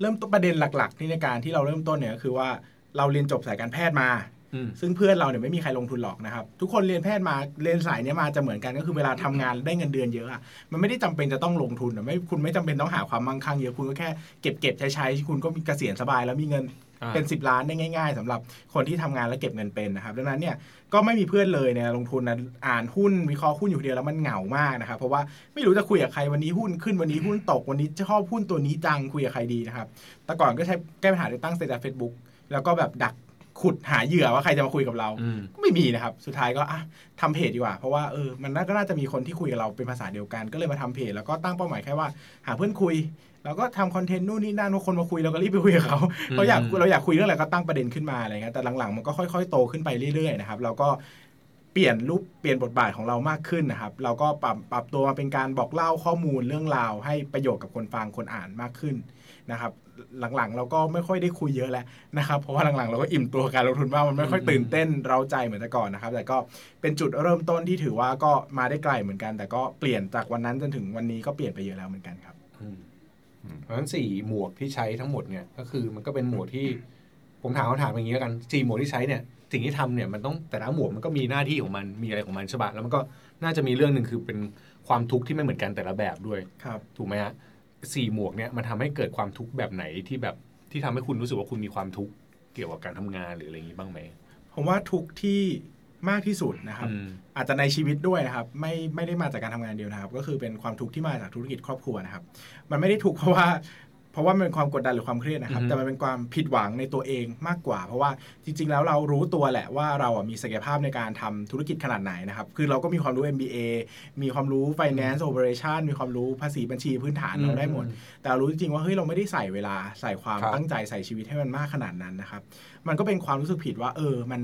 เริ่มต้นประเด็นหลัก ๆ ที่ในการที่เราเริ่มต้นเนี่ยก็คือว่าเราเรียนจบสายการแพทย์มาอืมซึ่งเพื่อนเราเนี่ยไม่มีใครลงทุนหรอกนะครับ ทุกคนเรียนแพทย์มาเรียนสายเนี้ยมาจะเหมือนกันก็คือเวลาทำงานได้เงินเดือนเยอะอะมันไม่ได้จำเป็นจะต้องลงทุนอะไม่คุณไม่จำเป็นต้องหาความมั่งคั่งเยอะคุณก็แค่เก็บเก็บใช้ใช้คุณก็มีเกษียณสบายแล้วมีเงินอ่า เป็น 10 ล้านได้ง่าย ๆสำหรับคนที่ทำงานแล้วเก็บเงินเป็นนะครับดังนั้นเนี่ยก็ไม่มีเพื่อนเลยเนี่ยลงทุนนะอ่านหุ้นวิเคราะห์หุ้นอยู่คนเดียวแล้วมันเหงามากนะครับเพราะว่าไม่รู้จะคุยกับใครวันนี้หุ้นขึ้นวันนี้หุ้นตกวันนี้จะชอบหุ้นตัวนี้จังคุยกับใครดีนะครับแต่ก่อนก็ใช้แก้ปัญหาด้วยตั้ง status Facebook แล้วก็แบบดักขุดหาเหยื่อว่าใครจะมาคุยกับเราอืมก็ไม่มีนะครับ สุดท้ายก็อะทำเพจดีกว่า เพราะว่าเออ มันน่าก็น่าจะมีคนที่คุยกับเราเป็นภาษาเดียวกัน ก็เลยมาทำเพจ แล้วก็ตั้งเป้าหมายแค่ว่า หาเพื่อนคุย แล้วก็ทำ content นู่นนี่นั่นว่าคนมาคุยเราก็รีบไปคุยกับเขาเราอยากเราอยากคุยเรื่องอะไรก็ตั้งประเด็นขึ้นมาอะไรเงี้ยแต่หลังๆมันก็ค่อยๆ โตขึ้นไปเรื่อยๆนะครับเราก็เปลี่ยนรูปเปลี่ยนบทบาทของเรามากขึ้นนะครับ เราก็ปรับปรับตัวมาเป็นการบอกเล่าข้อมูลเรื่องราว ให้ประโยชน์กับคนฟังคนอ่านมากขึ้นนะครับ หลังๆ เราก็ไม่ค่อยได้คุยเยอะแล้วนะครับ เพราะว่าหลังๆ เราก็อิ่มตัวการลงทุนมากมันไม่ค่อยตื่นเต้นเราใจเหมือนแต่ก่อนนะครับ แต่ก็เป็นจุดเริ่มต้นที่ถือว่าก็มาได้ไกลเหมือนกัน แต่ก็เปลี่ยนจากวันนั้นจนถึงวันนี้ก็เปลี่ยนไปเยอะแล้วเหมือนกันครับอืม เพราะฉะนั้นสี่หมวกที่ใช้ทั้งหมดเนี่ยก็คือมันก็เป็นหมวกที่ผมถามคำถามอย่างนี้แล้วกันสี่หมวกที่ใช้เนี่ยสิ่งที่ทำเนี่ยมันต้องแต่ละหมวกมันก็มีหน้าที่ของมันมีอะไรของมันใช่ปะแล้วมันก็น่าจะมีเรื่องหนึ่งคือเป็นความทุกข์ที่ไม่เหมือนกันแต่ละแบบด้วยครับถูกไหมฮะสี่หมวกเนี่ยมันทำให้เกิดความทุกข์แบบไหนที่แบบที่ทำให้คุณรู้สึกว่าคุณมีความทุกข์เกี่ยวกับการทำงานหรืออะไรอย่างนี้บ้างไหมผมว่าทุกที่ มากที่สุดนะครับอืมอาจจะในชีวิตด้วยนะครับไม่ไม่ได้มาจากการทำงานเดียวนะครับ ก็คือเป็นความทุกข์ที่มาจากธุรกิจครอบครัวนะครับ มันไม่ได้ทุกข์เพราะว่าเพราะว่ามันเป็นความกดดันหรือความเครียดนะครับอือฮึแต่มันเป็นความผิดหวังในตัวเองมากกว่า เพราะว่าจริง ๆ แล้วเรารู้ตัวแหละว่าเราอะมีศักยภาพในการทำธุรกิจขนาดไหนนะครับ คือเราก็มีความรู้ MBA มีความรู้ finance operation มีความรู้ภาษีบัญชีพื้นฐานเราได้หมด แต่เรารู้จริงๆว่าเฮ้ยเราไม่ได้ใส่เวลาใส่ความครับตั้งใจใส่ชีวิตให้มันมากขนาดนั้นนะครับ มันก็เป็นความรู้สึกผิดว่า เออมัน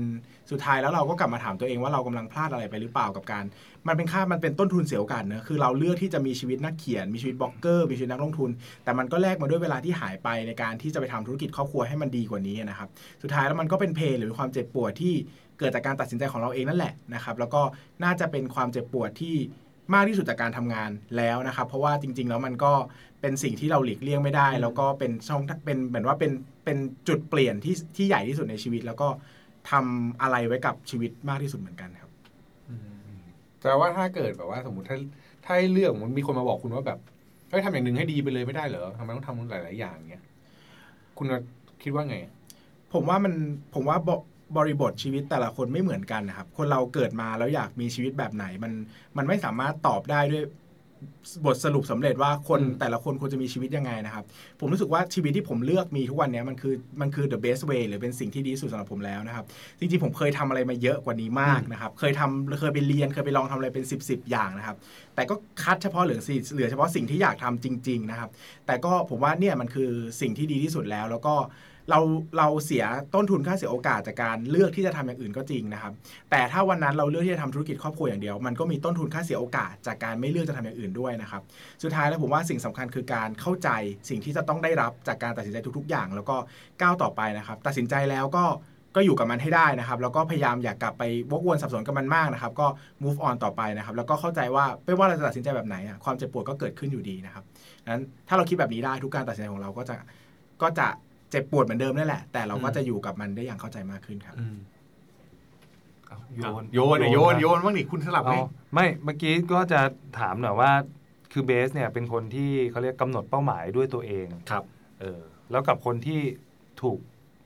สุดท้ายแล้วเราก็กลับมาถามตัวเองว่าเรากำลังพลาดอะไรไปหรือเปล่ากับการ มันเป็นค่ามันเป็นต้นทุนเสียโอกาสเนอะคือเราเลือกที่จะมีชีวิตนักเขียนมีชีวิตบล็อกเกอร์มีชีวิตนักลงทุน แต่มันก็แลกมาด้วยเวลาที่หายไปในการที่จะไปทำธุรกิจครอบครัวให้มันดีกว่านี้นะครับสุดท้ายแล้วมันก็เป็นเพนหรือความเจ็บปวดที่เกิดจากการตัดสินใจของเราเองนั่นแหละนะครับแล้วก็น่าจะเป็นความเจ็บปวดที่มากที่สุดจากการทำงานแล้วนะครับ เพราะว่าจริง ๆ แล้วมันก็เป็นสิ่งที่เราหลีกเลี่ยงไม่ได้ แล้วก็เป็นช่องเป็นเหมือนว่าเป็นเป็นจุดเปลี่ยนที่ที่ใหญ่ที่สุดในชีวิต แล้วก็ ทำอะไรไว้กับชีวิตมากที่สุดเหมือนกันครับแต่ว่าถ้าเกิดแบบว่าสมมติถ้าถ้าให้เลือกมันมีคนมาบอกคุณว่าแบบเฮ้ยทำอย่างหนึ่งให้ดีไปเลยไม่ได้เหรอทำไมต้องทำหลาย ๆ อย่างเงี้ยคุณคิดว่าไง ผมว่ามันผมว่าบบริบทชีวิตแต่ละคนไม่เหมือนกันนะครับ คนเราเกิดมาแล้วอยากมีชีวิตแบบไหนมันมันไม่สามารถตอบได้ด้วย บทสรุปสำเร็จว่าคนอืมแต่ละคนควรจะมีชีวิตยังไงนะครับ ผมรู้สึกว่าชีวิตที่ผมเลือกมีทุกวันเนี้ยมันคือมันคือ the best way หรือเป็นสิ่งที่ดีที่สุดสำหรับผมแล้วนะครับ จริงๆผมเคยทำอะไรมาเยอะกว่านี้มากนะครับ เคยทำเคยไปเรียนเคยไปลองทำอะไรเป็น 10บสอย่างนะครับ แต่ก็คัดเฉพาะเหลือสิเหลือเฉพาะสิ่งที่อยากทำจริง ๆ นะครับ แต่ก็ผมว่าเนี่ยมันคือสิ่งที่ดีที่สุดแล้วแล้วก็ เราเราเสียต้นทุนค่าเสียโอกาสจากการเลือกที่จะทำอย่างอื่นก็จริงนะครับ แต่ถ้าวันนั้นเราเลือกที่จะทำธุรกิจครอบครัวอย่างเดียว มันก็มีต้นทุนค่าเสียโอกาสจากการไม่เลือกจะทำอย่างอื่นด้วยนะครับ สุดท้ายแล้วผมว่าสิ่งสำคัญคือการเข้าใจสิ่งที่จะต้องได้รับจากการตัดสินใจทุก ๆ อย่าง แล้วก็ก้าวต่อไปนะครับ ตัดสินใจแล้วก็ก็อยู่กับมันให้ได้นะครับ แล้วก็พยายามอย่ากกลับไปวกวนสับสนกับมันมากนะครับ ก็ move on ต่อไปนะครับ แล้วก็เข้าใจว่าไม่ว่าเราจะตัดสินใจแบบไหนความเจ็บปวดก็เกิดขึ้นอยู่ดีนะครับนั้นถ้าเราคิดแบบนี้ได้ทุกการตัดสินใจของเราก็จะก็จะ เจ็บปวดเหมือนเดิมนั่นแหละ แต่เราก็จะอยู่กับมันได้อย่างเข้าใจมากขึ้นครับเอาโยนโยนโยนโยมานบ้างดิคุณสลับไหมเอาไม่เมื่อกี้ก็จะถามหน่อยว่าคือเบสเนี่ยเป็นคนที่เขาเรียกกำหนดเป้าหมายด้วยตัวเองครับเออแล้วกับคนที่ถูก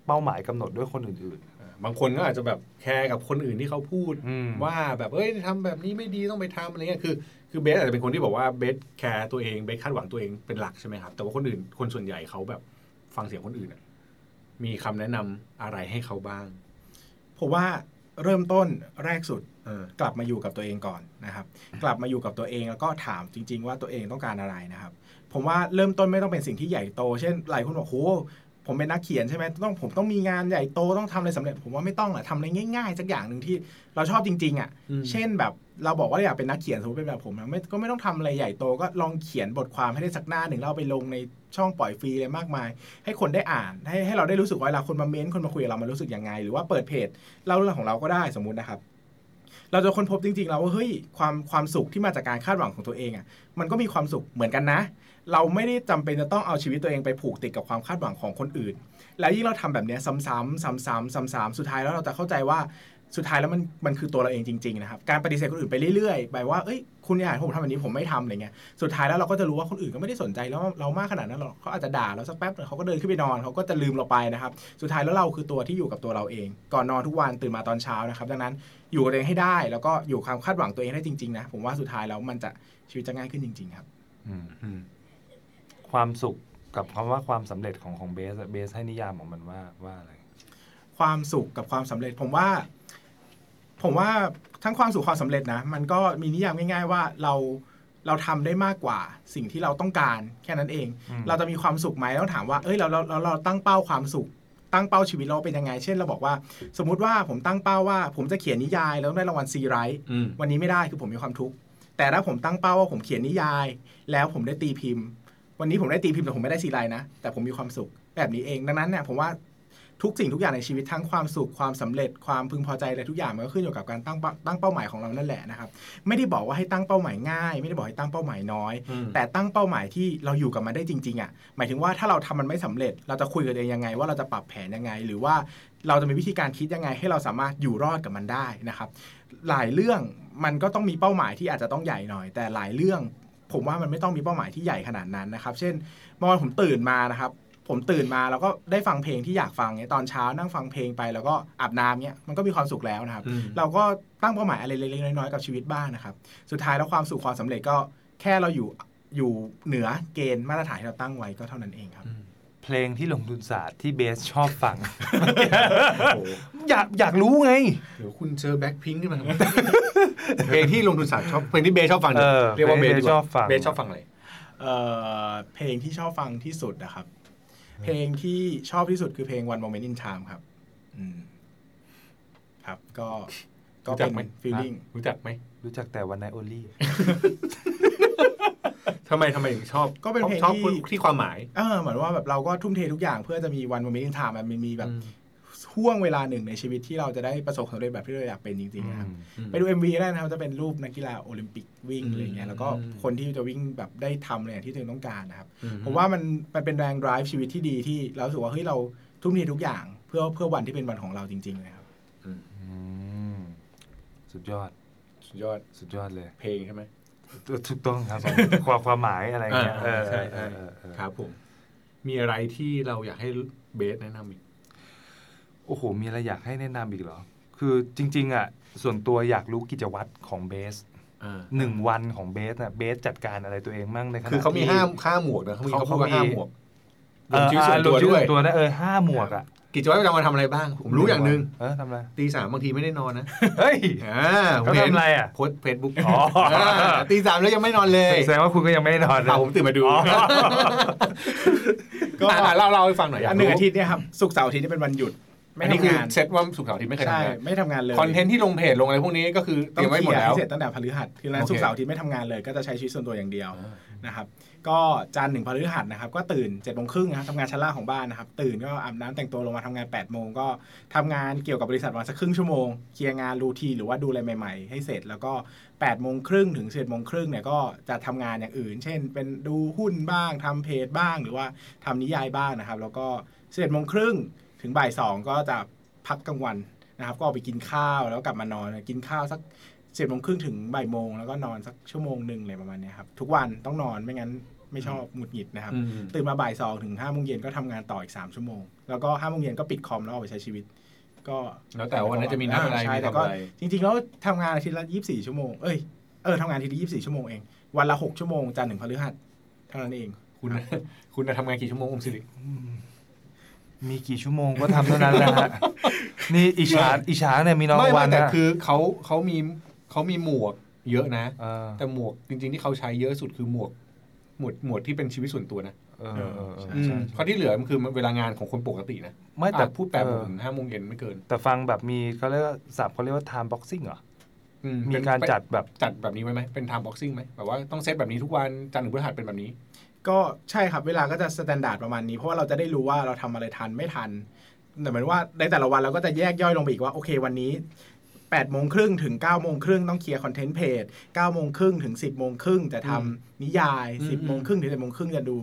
เป้าหมายกำหนดด้วยคนอื่นบางคนก็อาจจะแบบแคร์กับคนอื่นที่เขาพูดอืมว่าแบบเอ้ยทำแบบนี้ไม่ดีต้องไปทำอะไรเงี้ยคือคือเบสอาจจะเป็นคนที่บอกว่าเบส care ตัวเองเบสคาดหวังตัวเองเป็นหลักใช่ไหมครับแต่ว่าคนอื่นคนส่วนใหญ่เขาแบบ ฟังเสียงคนอื่นอะมีคำแนะนำอะไรให้เขาบ้าง ผมว่าเริ่มต้นแรกสุดเออกลับมาอยู่กับตัวเองก่อนนะครับ กลับมาอยู่กับตัวเองแล้วก็ถามจริง ๆ ว่าตัวเองต้องการอะไรนะครับ ผมว่าเริ่มต้นไม่ต้องเป็นสิ่งที่ใหญ่โต เช่นหลายคนบอกโห ผมเป็นนักเขียนใช่ไหมต้องผมต้องมีงานใหญ่โตต้องทำอะไรสำเร็จ ผมว่าไม่ต้องอะทำอะไรง่าย ๆ สักอย่างหนึ่งที่เราชอบจริง ๆอะอืมเช่นแบบเราบอกว่าเราอยากเป็นนักเขียนสมมติเป็นแบบผมนะไม่ก็ไม่ต้องทำอะไรใหญ่โตก็ลองเขียนบทความให้ได้สักหน้าหนึ่งแล้วเอาไปลงในช่องปล่อยฟรีเลยมากมาย ให้คนได้อ่าน ให้ให้เราได้รู้สึกว่าเวลาคนมาเม้นต์คนมาคุยกับเรามันรู้สึกยังไง หรือว่าเปิดเพจเล่าเรื่องของเราก็ได้สมมุตินะครับเราจะค้นพบจริงๆแล้วว่าเฮ้ยความความสุขที่มาจากการคาดหวังของตัวเองอะมันก็มีความสุขเหมือนกันนะ เราไม่ได้จำเป็นจะต้องเอาชีวิตตัวเองไปผูกติดกับความคาดหวังของคนอื่น แล้วยิ่งเราทำแบบนี้ซ้ำๆซ้ำๆซ้ำๆสุดท้ายแล้วเราจะเข้าใจว่าสุดท้ายแล้วมันมันคือตัวเราเองจริงๆนะครับการปฏิเสธคนอื่นไปเรื่อยๆไปว่าเอ้ยคุณอยากให้ผมทำแบบนี้ผมไม่ทำอะไรเงี้ยสุดท้ายแล้วเราก็จะรู้ว่าคนอื่นก็ไม่ได้สนใจแล้วเรามากขนาดนั้นหรอกเขาอาจจะด่าเราสักแป๊บหนึ่งเขาก็เดินขึ้นไปนอนเขาก็จะลืมเราไปนะครับสุดท้ายแล้วเราคือตัวที่อยู่กับตัวเราเอง ก่อนนอนทุกวันตื่นมาตอนเช้านะครับดังนั้นอยู่กับตัวเองให้ได้ แล้วก็อยู่ความคาดหวังตัวเองได้จริงๆนะผมว่าสุดท้ายแล้วมันจะชีวิตจะง่ายขึ้นจริง ๆ ครับ อืม ความสุขกับคำว่าความสำเร็จของของเบสอะเบสให้นิยามของมันว่าว่าอะไร ความสุขกับความสำเร็จผมว่า ผมว่าทั้งความสุขความสำเร็จนะ มันก็มีนิยามง่าย ๆ ว่าเราเราทำได้มากกว่าสิ่งที่เราต้องการแค่นั้นเองอืมเราจะมีความสุขไหมต้องถามว่าเอ้ยเราเราเราเราตั้งเป้าความสุข ตั้งเป้าชีวิตเราเป็นยังไง เช่นเราบอกว่า สมมุติว่าผมตั้งเป้าว่า ผมจะเขียนนิยายแล้วได้รางวัลซีไรท์อืมวันนี้ไม่ได้คือผมมีความทุกข์แต่ถ้าผมตั้งเป้าว่าผมเขียนนิยาย แล้วผมได้ตีพิมพ์ วันนี้ผมได้ตีพิมพ์แต่ผมไม่ได้ซีไรท์นะ แต่ผมมีความสุขแบบนี้เองดังนั้นเนี่ยผมว่าทุกสิ่งทุกอย่างในชีวิตทั้งความสุขความสำเร็จความพึงพอใจอะไรทุกอย่างมันก็ขึ้นอยู่กับการตั้งเป้าตั้งเป้าหมายของเรานั่นแหละนะครับ ไม่ได้บอกว่าให้ตั้งเป้าหมายง่าย ไม่ได้บอกให้ตั้งเป้าหมายน้อยอืมแต่ตั้งเป้าหมายที่เราอยู่กับมันได้จริงๆอะหมายถึงว่าถ้าเราทำมันไม่สำเร็จ เราจะคุยกับตัวเองยังไง ว่าเราจะปรับแผนยังไง หรือว่าเราจะมีวิธีการคิดยังไง ให้เราสามารถอยู่รอดกับมันได้นะครับ หลายเรื่องมันก็ต้องมีเป้าหมายที่อาจจะต้องใหญ่หน่อย แต่หลายเรื่อง ผมว่ามันไม่ต้องมีเป้าหมายที่ใหญ่ขนาดนั้นนะครับ เช่นเมื่อวานผมตื่นมานะครับ ผมตื่นมาแล้วก็ได้ฟังเพลงที่อยากฟังเนี่ยตอนเช้านั่งฟังเพลงไปแล้วก็อาบน้ำเนี่ยมันก็มีความสุขแล้วนะครับอืมเราก็ตั้งเป้าหมายอะไรเล็กๆน้อยๆกับชีวิตบ้างนะครับ สุดท้ายแล้วความสุขความสำเร็จก็แค่เราอยู่อยู่เหนือเกณฑ์มาตรฐานที่เราตั้งไว้ก็เท่านั้นเองครับ เพลงที่ลงทุนศาสตร์ที่เบสชอบฟังโอ้โหอยากอยากรู้ไง เดี๋ยวคุณเจอแบ็คพิงขึ้นมาเพลงที่ลงทุนศาสตร์ชอบเพลงที่เบสชอบฟังนี่ยเออเรียกว่าเบสเพลงที่ดีกว่าชอบฟังเบสชอบฟังอะไรเอ่อเพลงที่ชอบฟังที่สุดนะครับ เพลงที่ชอบที่สุดคือเพลง One Moment in Time ครับ อืม ครับก็ก็รู้จัเป็กนไหม feeling รู้จักไหมรู้จักแต่วันไนโอลี่ ทำไมทำไมถึงชอบก็เป็นเพลงชอบที่ที่ความหมายเออเหมือนว่าแบบเราก็ทุ่มเททุกอย่างเพื่อจะมี One Moment in Time มันมีแบบอืมห่วงเวลาหนึ่งในชีวิตที่เราจะได้ประสบความสำเร็จแบบที่เราอยากเป็นจริงๆนะครับอืมไปดู MV ได้นะครับจะเป็นรูปนักกีฬาโอลิมปิกวิ่งอืมอะไรเงี้ยแล้วก็อืมคนที่จะวิ่งแบบได้ทำอะไรอย่างที่ตัวเองต้องการนะครับอืผมว่ามันมันเป็นแรง drive ชีวิตที่ดีที่เรารู้สึกว่าเฮ้ยเราทุ่มเททุกอย่าง เพื่อเพื่อวันที่เป็นวันของเราจริง ๆ เลยครับอืมสุดยอด สุดยอดสุดยอดเลย เพลงใช่ไหม ถูกต้องครับความความหมายอะไรเงี้ยอ่าเออใช่เอใช่อเออเออครับผม มีอะไรที่เราอยากให้เบสแนะนำอีก โอ้โห มีอะไรอยากให้แนะนำอีกเหรอ คือจริง ๆ อะ ส่วนตัวอยากรู้กิจวัตรของเบสอ่าหนึ่งวันของเบสอะเบสจัดการอะไรตัวเองมั่งในขณะคือเขามีที่ห้าห้าหมวกนะเขามีเขาพูดว่าห้าหมวกเออรวมชีวิตส่วนตัวอ่ารมชีด้วยส่ตัวนะเออห้าหมวกอะ กิจวัตรประจำวันทำอะไรบ้าง ผมรู้อย่างหนึ่งเออทำอะไรตีสามบางทีไม่ได้นอนนะ เฮ้ยอ่าผมเขาเห็นทำอะไรอะโพสเฟซบุ๊กอ๋อตีสามแล้วยังไม่นอนเลยแสดงว่าคุณก็ยังไม่ได้นอนนะอ่าผมตื่นมาดูอ๋อก็อะเล่าเล่าให้ฟังหน่อยอยาอักนหนึ่งรู้อาทิตย์เนี่ยครับศุกร์เสาร์อาทิตย์นี่เป็นวันหยุด ไม่อันนี้คือทำงาน เซตว่าสุกร์เสาร์อาที่ไม่เคยใช่ทำงานไม่ทำงานเลยคอนเทนต์ที่ลงเพจลงอะไรพวกนี้ก็คือเตต้อรียงมไว้เคหมลีดยร์แล้ว ให้เสร็จตั้งแต่พฤหัสคือนั้นโอเค ศุกร์เสาร์อาทิตย์ไม่ทำงานเลย ก็จะใช้ชีวิตส่วนตัวอย่างเดียวนะครับ ก็จันทร์ถึงพฤหัสนะครับ ก็ตื่น7จ็ดโมงครึ่งนะครับทำงานชั้นล่างของบ้านนะครับ ตื่นก็อาบน้ำแต่งตัวลงมาทำงาน8ปดโมงก็ทำงานเกี่ยวกับบริษัทวันสักครึ่งชั่วโมง เคลียร์งานรูทีนหรือว่าดูอะไรใหม่ ๆ ให้เสร็จ แล้วก็8ปดโมงครึ่งถึงสิบโมงครึ่งเนี่ยก็จะทำงานอย่างอื่น เช่น เป็นดูหุ้นบ้างทำเพจบ้าง หรือว่าทำนิยายบ้างนะครับ แล้วก็สิบโมงครึ่ง ถึงบ่ายสองก็จะพักกลางวันนะครับ ก็ออกไปกินข้าวแล้วกลับมานอนกินข้าวสักสิบโมงครึ่งถึงบ่ายโมงแล้วก็นอนสักชั่วโมงหนึ่งอะไรประมาณเนี้ยครับทุกวันต้องนอนไม่งั้นไม่ชอบหงุดหงิดนะครับอืมตื่นมาบ่ายสองถึงห้าโมงเย็นก็ทำงานต่ออีกสามชั่วโมง แล้วก็ห้าโมงเย็นก็ปิดคอมแล้วออกไปใช้ชีวิต ก็แล้วแต่วันนั้นจะมีนัดอะไรใช่มีแต่ทำก็อะไรจริงๆแล้วทำงานอาทิตย์ละยี่สิบสี่ชั่วโมงเอ้ยเออทำงานอาทิตย์ละยี่สิบสี่ชั่วโมงเองวันละหกชั่วโมงจันทร์ถึงพฤหัสเท่านั้นเอง คุณนะคุณจะทำงานกี่ชั่วโมงอมสิริ มีกี่ชั่วโมงก็ทำเท่านั้นแหละฮะนี่อิจฉาอิจฉาเนี่ยมีน้องไม่วัไม่นแต่นะคือเขาเขามีเขามีหมวกเยอะนะเออแต่หมวกจริง ๆ ที่เขาใช้เยอะสุดคือหมวก หมวดหมวดที่เป็นชีวิตส่วนตัวนะเออเออเออ อืมใช่เพราะที่เหลือมันคือเวลางานของคนปกตินะไม่แต่แต่พูดแปดโมงเออ ถึงห้าโมงเย็นไม่เกินแต่ฟังแบบมีเขาเรียกว่าสับเขาเรียกว่า time boxing เหรอ อืมีเป็นการจัดแบบ จัดแบบนี้ไว้ไหมเป็น time boxing ไหมแบบว่าต้องเซตแบบนี้ทุกวันจันทร์ถึงพฤหัสเป็นแบบนี้ ก็ใช่ครับเวลาก็จะ standard ประมาณนี้ เพราะว่าเราจะได้รู้ว่าเราทำอะไรทันไม่ทันแต่เหมือนว่าในแต่ละวันเราก็จะแยกย่อยลงไปอีกว่าโอเควันนี้ แปดโมงครึ่งถึงเก้าโมงครึ่งต้อง clear content เพจเก้าโมงครึ่งถึง สิบโมงครึ่งจะทำนิยายอืมสิบโมงครึ่งถึงสิบโมงครึ่งจะดู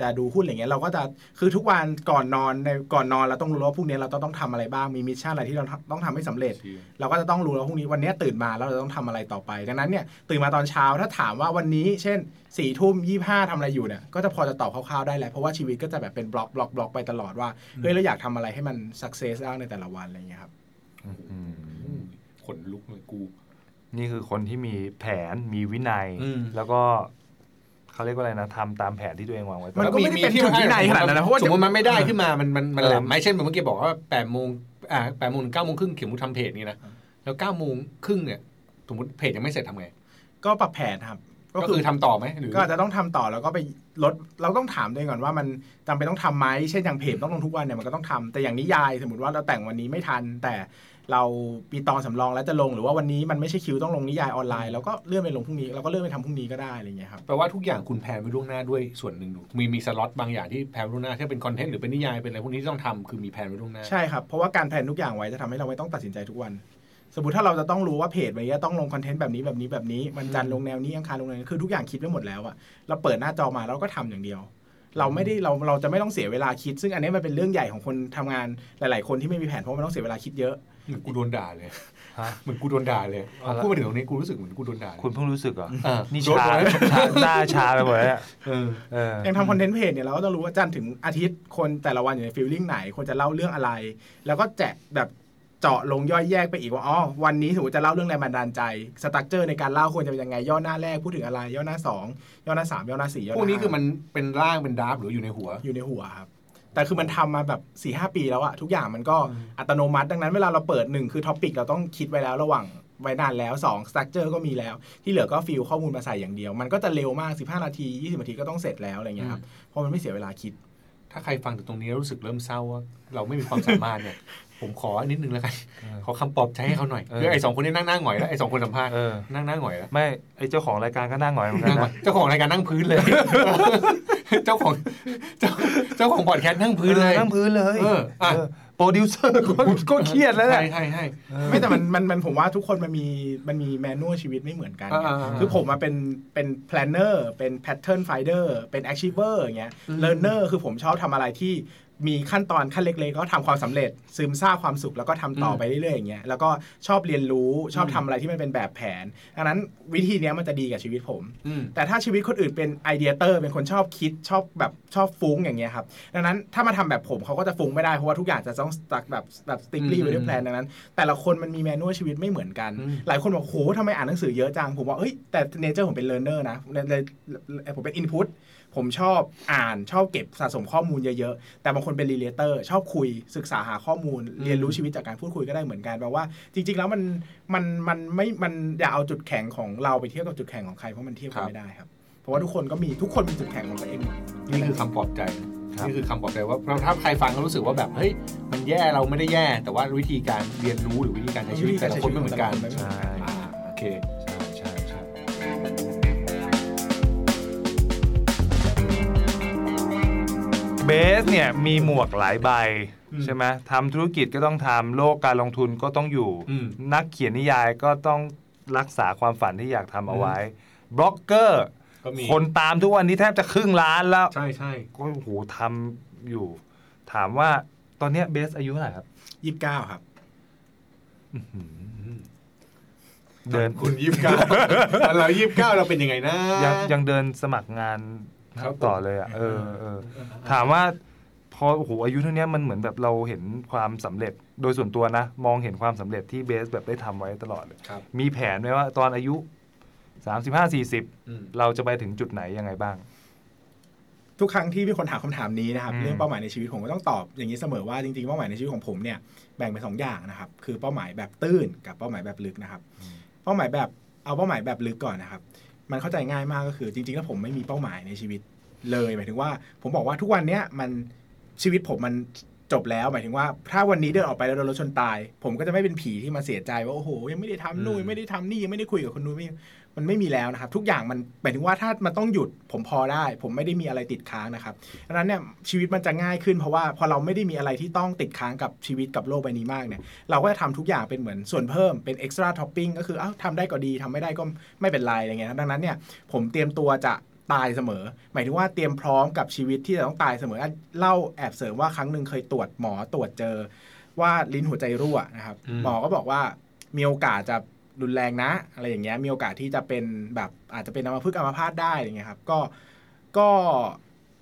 จะดูหุ้นอะไรเงี้ยเราก็จะคือทุกวันก่อนนอนในก่อนนอนเราต้องรู้ว่าพรุ่งนี้เราต้องต้องทำอะไรบ้างมี mission อะไรที่เราต้องทำให้สำเร็จ เราก็จะต้องรู้แล้วพรุ่งนี้วันนี้ตื่นมาแล้วเราต้องทำอะไรต่อไปดังนั้นเนี่ยตื่นมาตอนเช้าถ้าถามว่าวันนี้ เช่นสี่ทุ่มยี่ห้าทำอะไรอยู่เนี่ยก็จะพอจะตอบคร่าวๆได้แหละเพราะว่าชีวิตก็จะแบบเป็น block block block ไปตลอดว่าเฮ้ยเราอยากทำอะไรให้มันสักเซสได้ในแต่ละวันอะไรอย่างเงี้ยครับอืมข นลุกเลยกู นี่คือคนที่มีแผนมีวินัยอืมแล้วก็เขาเรียกว่าอะไรนะทำตามแผนที่ตัวเองวางไว้ตลมันอดก็ไม่ได้เป็นถึงวินัยขนาดนั้นนะเพราะว่าสมมติมันไม่ได้ขึ้นมามันมันมันเออแหลมไหมเช่นเมื่อกี้บอกว่าแปดโมงอ่าแปดโมงถึงเก้าโมงครึ่งเขียนมุทำเพจนี่นะแล้วเก้าโมงครึ่งเนี่ยสมมติเพจยังไม่เสร็จทำไงก็ปรับแผนครับก็คือทำต่อไหมหรือก็อาจจะต้องทำต่อแล้วก็ไปลดเราต้องถามตัวเองก่อนว่ามันจำเป็นต้องทำไหมเช่นอย่างเพจต้องลงทุกวันเนี่ยมันก็ต้องทำแต่อย่างนิยายสมมติว่าเราแต่งวันนี้ไม่ทัน แต่ เรามีตอนสำรองแล้วจะลงหรือว่าวันนี้มันไม่ใช่คิวต้องลงนิยายออนไลน์เราก็เลื่อนไปลงพรุ่งนี้เราก็เลื่อนไปทำพรุ่งนี้ก็ได้อะไรเงี้ยครับแปลว่าทุกอย่างคุณ plan ไว้ล่วงหน้าด้วยส่วนหนึ่งมีมีสล็อตบางอย่างที่ plan ล่วงหน้าถ้าเป็น content หรือเป็นนิยายเป็นอะไรพวกนี้ที่ต้องทำคือมี plan ไว้ล่วงหน้าใช่ครับเพราะว่าการ plan ทุกอย่างไว้จะทำให้เราไม่ต้องตัดสินใจทุกวัน สมมติถ้าเราจะต้องรู้ว่าเพจวันนี้ต้องลง content แบบนี้แบบนี้แบบนี้มันจันทร์ลงแนวนี้อังคารลงแนวนี้คือทุกอย่างคิดไว้หมดแล้วอะเราเปิดหน้าจอมาเราก็ทำอย่างเดียวเราไม่ได้เราเราจะไม่ต้องเสียเวลาคิด ซึ่งอันนี้มันเป็นเรื่องใหญ่ของคนทำงานหลาย ๆ คนที่ไม่มีแผนเพราะมันต้องเสียเวลาคิดเยอะ เหมือนกูโดนด่าเลยฮะเหมือนกูโดนด่าเลยเอาละพูดมาถึงตรงนี้กูรู้สึกเหมือนกูโดนด่าเลยคุณเพิ่งรู้สึกเหรออ่านี่โดนชาโดนชาหน้าชาไปหมดแล้วเนี่ยเออเอออย่างทำคอนเทนต์เพจเนี่ยเราก็ต้องรู้ว่าจันทร์ถึงอาทิตย์คนแต่ละวันอยู่ในฟีลลิ่งไหนควรจะเล่าเรื่องอะไร แล้วก็แจกแบบเจาะลงย่อยแยกไปอีกว่าอ๋อวันนี้สมมติจะเล่าเรื่องแรงบันดาลใจstructure ในการเล่าควรจะเป็นยังไงย่อหน้าแรกพูดถึงอะไร ย่อหน้าสองย่อหน้าสามย่อหน้าสี่ย่อหน้าพวกนี้คือห้ามันเป็นร่างเป็น draft หรืออยู่ในหัวอยู่ในหัวครับ แต่คือมันทำมาแบบ4-5ปีแล้วอะทุกอย่างมันก็อัตโนมัติ ดังนั้นเวลาเราเปิดหนึ่งคือ topic เราต้องคิดไว้แล้วระหว่างไว้นานแล้ว2 structure ก็มีแล้ว ที่เหลือก็ fill ข้อมูลมาใส่อย่างเดียว มันก็จะเร็วมาก 15 นาที 20 นาทีก็ต้องเสร็จแล้วอะไรเงี้ยครับเพราะมันไม่เสียเวลาคิด ถ้าใครฟังถึงตรงนี้แล้วรู้สึกเริ่มเศร้าว่าเราไม่มีความสามารถเนี่ย ผมขอนิดนึงแล้วกันเออขอคำปลอบใจให้เขาหน่อยเออคือไอ้สองคนนี้นั่งหน้าหงอยแล้วไอ้สองคนสัมภาษณ์เออนั่งหน้าหงอยแล้วไม่ไอเจ้าของรายการก็นั่งหงอยเหมือนกันนั่งหงอนะยเจ้าของรายการนั่งพื้นเลย เจ้าของเจ้าเจ้าของพอดแคสต์นั่งพื้นเลยนั่งพื้นเลยเอออะเออโปรดิวเซอร์ก็ก็เครียดแล้วใช่เนี่ยใช่ใช่ไม่แต่มันมันมันผมว่าทุกคนมันมีมันมีแมนนวลชีวิตไม่เหมือนกันอ่าๆๆคือผมมาเป็นเป็น planner เป็น pattern finder เป็น achiever อย่างเงี้ย learner คือผมชอบทำอะไรที่ มีขั้นตอนขั้นเล็กๆก็ทำความสำเร็จ ซึมซาบความสุขแล้วก็ทำต่อไปเรื่อยๆอย่างเงี้ยแล้วก็ชอบเรียนรู้ชอบทำอะไรที่มันเป็นแบบแผนดังนั้นวิธีเนี้ยมันจะดีกับชีวิตผมอืมแต่ถ้าชีวิตคนอื่นเป็น ideator เป็นคนชอบคิดชอบแบบชอบฟุ้งอย่างเงี้ยครับดังนั้นถ้ามาทำแบบผมเขาก็จะฟุ้งไม่ได้เพราะว่าทุกอย่างจะต้อง stuck แบบแบบ strictly อืมไว้ด้วย plan ดังนั้น แต่ละคนมันมี manual ชีวิตไม่เหมือนกันอืมหลายคนบอกโหทำไมอ่านหนังสือเยอะจังผมว่าเอ้ยแต่ nature ผมเป็น learner นะในในผมเป็น input ผมชอบอ่านชอบเก็บสะสมข้อมูลเยอะๆ แต่บางคนเป็น relator ชอบคุยศึกษาหาข้อมูล เรียนรู้ชีวิตจากการพูดคุยก็ได้เหมือนกันแปลว่า จริง ๆ แล้วมันมันมันไม่มันอย่าเอาจุดแข็งของเราไปเทียบกับจุดแข็งของใครเพราะมันเทียบกันไม่ได้ครับ เพราะว่าทุกคนก็มีทุกคนมีจุดแข็งของตัวเองหมดนี่คือคำปลอบใจครับนี่คือคำปลอบใจว่าถ้าใครฟังแล้วรู้สึกว่าแบบเฮ้ยมันแย่เราไม่ได้แย่ แต่ว่าวิธีการเรียนรู้หรือวิธีการใช้ชีวิตแต่ละคนไม่เหมือนกันใช่อ่าโอเค เบสเนี่ยมีหมวกหลายใบใช่ไหมทำธุรกิจก็ต้องทำโลกการลงทุนก็ต้องอยู่อืมนักเขียนนิยายก็ต้องรักษาความฝันที่อยากทำเอาไว้บล็อกเกอร์ก็มีคนตามทุกวันนี้แทบจะครึ่งล้านแล้ว ใช่ใช่ก็โอ้โหทำอยู่ ถามว่าตอนเนี้ยเบสอายุเท่าไหร่ครับยี่สิบเก้าครับเดินคุณยี่สิบเก้าเรายี่สิบเก้าเราเป็นยังไงนะยังยังเดินสมัครงานครับ ต่อเลยอะเออเออถามว่าพอโอ้โหอายุเท่านี้มันเหมือนแบบเราเห็นความสำเร็จโดยส่วนตัวนะ มองเห็นความสำเร็จที่เบสแบบได้ทำไว้ตลอดเลยครับมีแผนไหมว่าตอนอายุสามสิบห้าสี่สิบอืมเราจะไปถึงจุดไหนยังไงบ้าง ทุกครั้งที่มีคนถามคำถามนี้นะครับอืมเรื่องเป้าหมายในชีวิตผมก็ต้องตอบอย่างนี้เสมอว่าจริงๆเป้าหมายในชีวิตของผมเนี่ยแบ่งเป็นสองอย่างนะครับ คือเป้าหมายแบบตื้นกับเป้าหมายแบบลึกนะครับ เป้าหมายแบบเอาเป้าหมายแบบลึกก่อนนะครับ มันเข้าใจง่ายมากก็คือ จริง ๆ แล้วผมไม่มีเป้าหมายในชีวิตเลยหมายถึงว่า ผมบอกว่าทุกวันเนี้ยมันชีวิตผมมันจบแล้วหมายถึงว่า ถ้าวันนี้เดินออกไปแล้วโดนรถชนตาย ผมก็จะไม่เป็นผีที่มาเสียใจว่าโอ้โหยังไม่ได้ทำนู่นยังไม่ได้ทำนี่ยังไม่ได้คุยกับคนนู้นไม่ มันไม่มีแล้วนะครับ ทุกอย่างมันหมายถึงว่าถ้ามันต้องหยุดผมพอได้ ผมไม่ได้มีอะไรติดค้างนะครับดังนั้นเนี่ยชีวิตมันจะง่ายขึ้นเพราะว่าพอเราไม่ได้มีอะไรที่ต้องติดค้างกับชีวิตกับโลกใบนี้มากเนี่ยเราก็จะทำทุกอย่างเป็นเหมือนส่วนเพิ่มเป็น extra topping ก็คืออ้าวทำได้ก็ดีทำไม่ได้ก็ไม่เป็นไรอะไรเงี้ยดังนั้นเนี่ยผมเตรียมตัวจะตายเสมอ หมายถึงว่าเตรียมพร้อมกับชีวิตที่จะต้องตายเสมออะเล่าแอบเสริมว่าครั้งหนึ่งเคยตรวจหมอตรวจเจอว่าลิ้นหัวใจรั่วนะครับอืมหมอก็บอกว่ามีโอกาสจะ รุนแรงนะ อะไรอย่างเงี้ยมีโอกาสที่จะเป็นแบบอาจจะเป็นอัมพฤกษ์อัมพาตได้อย่างเงี้ยครับก็ก็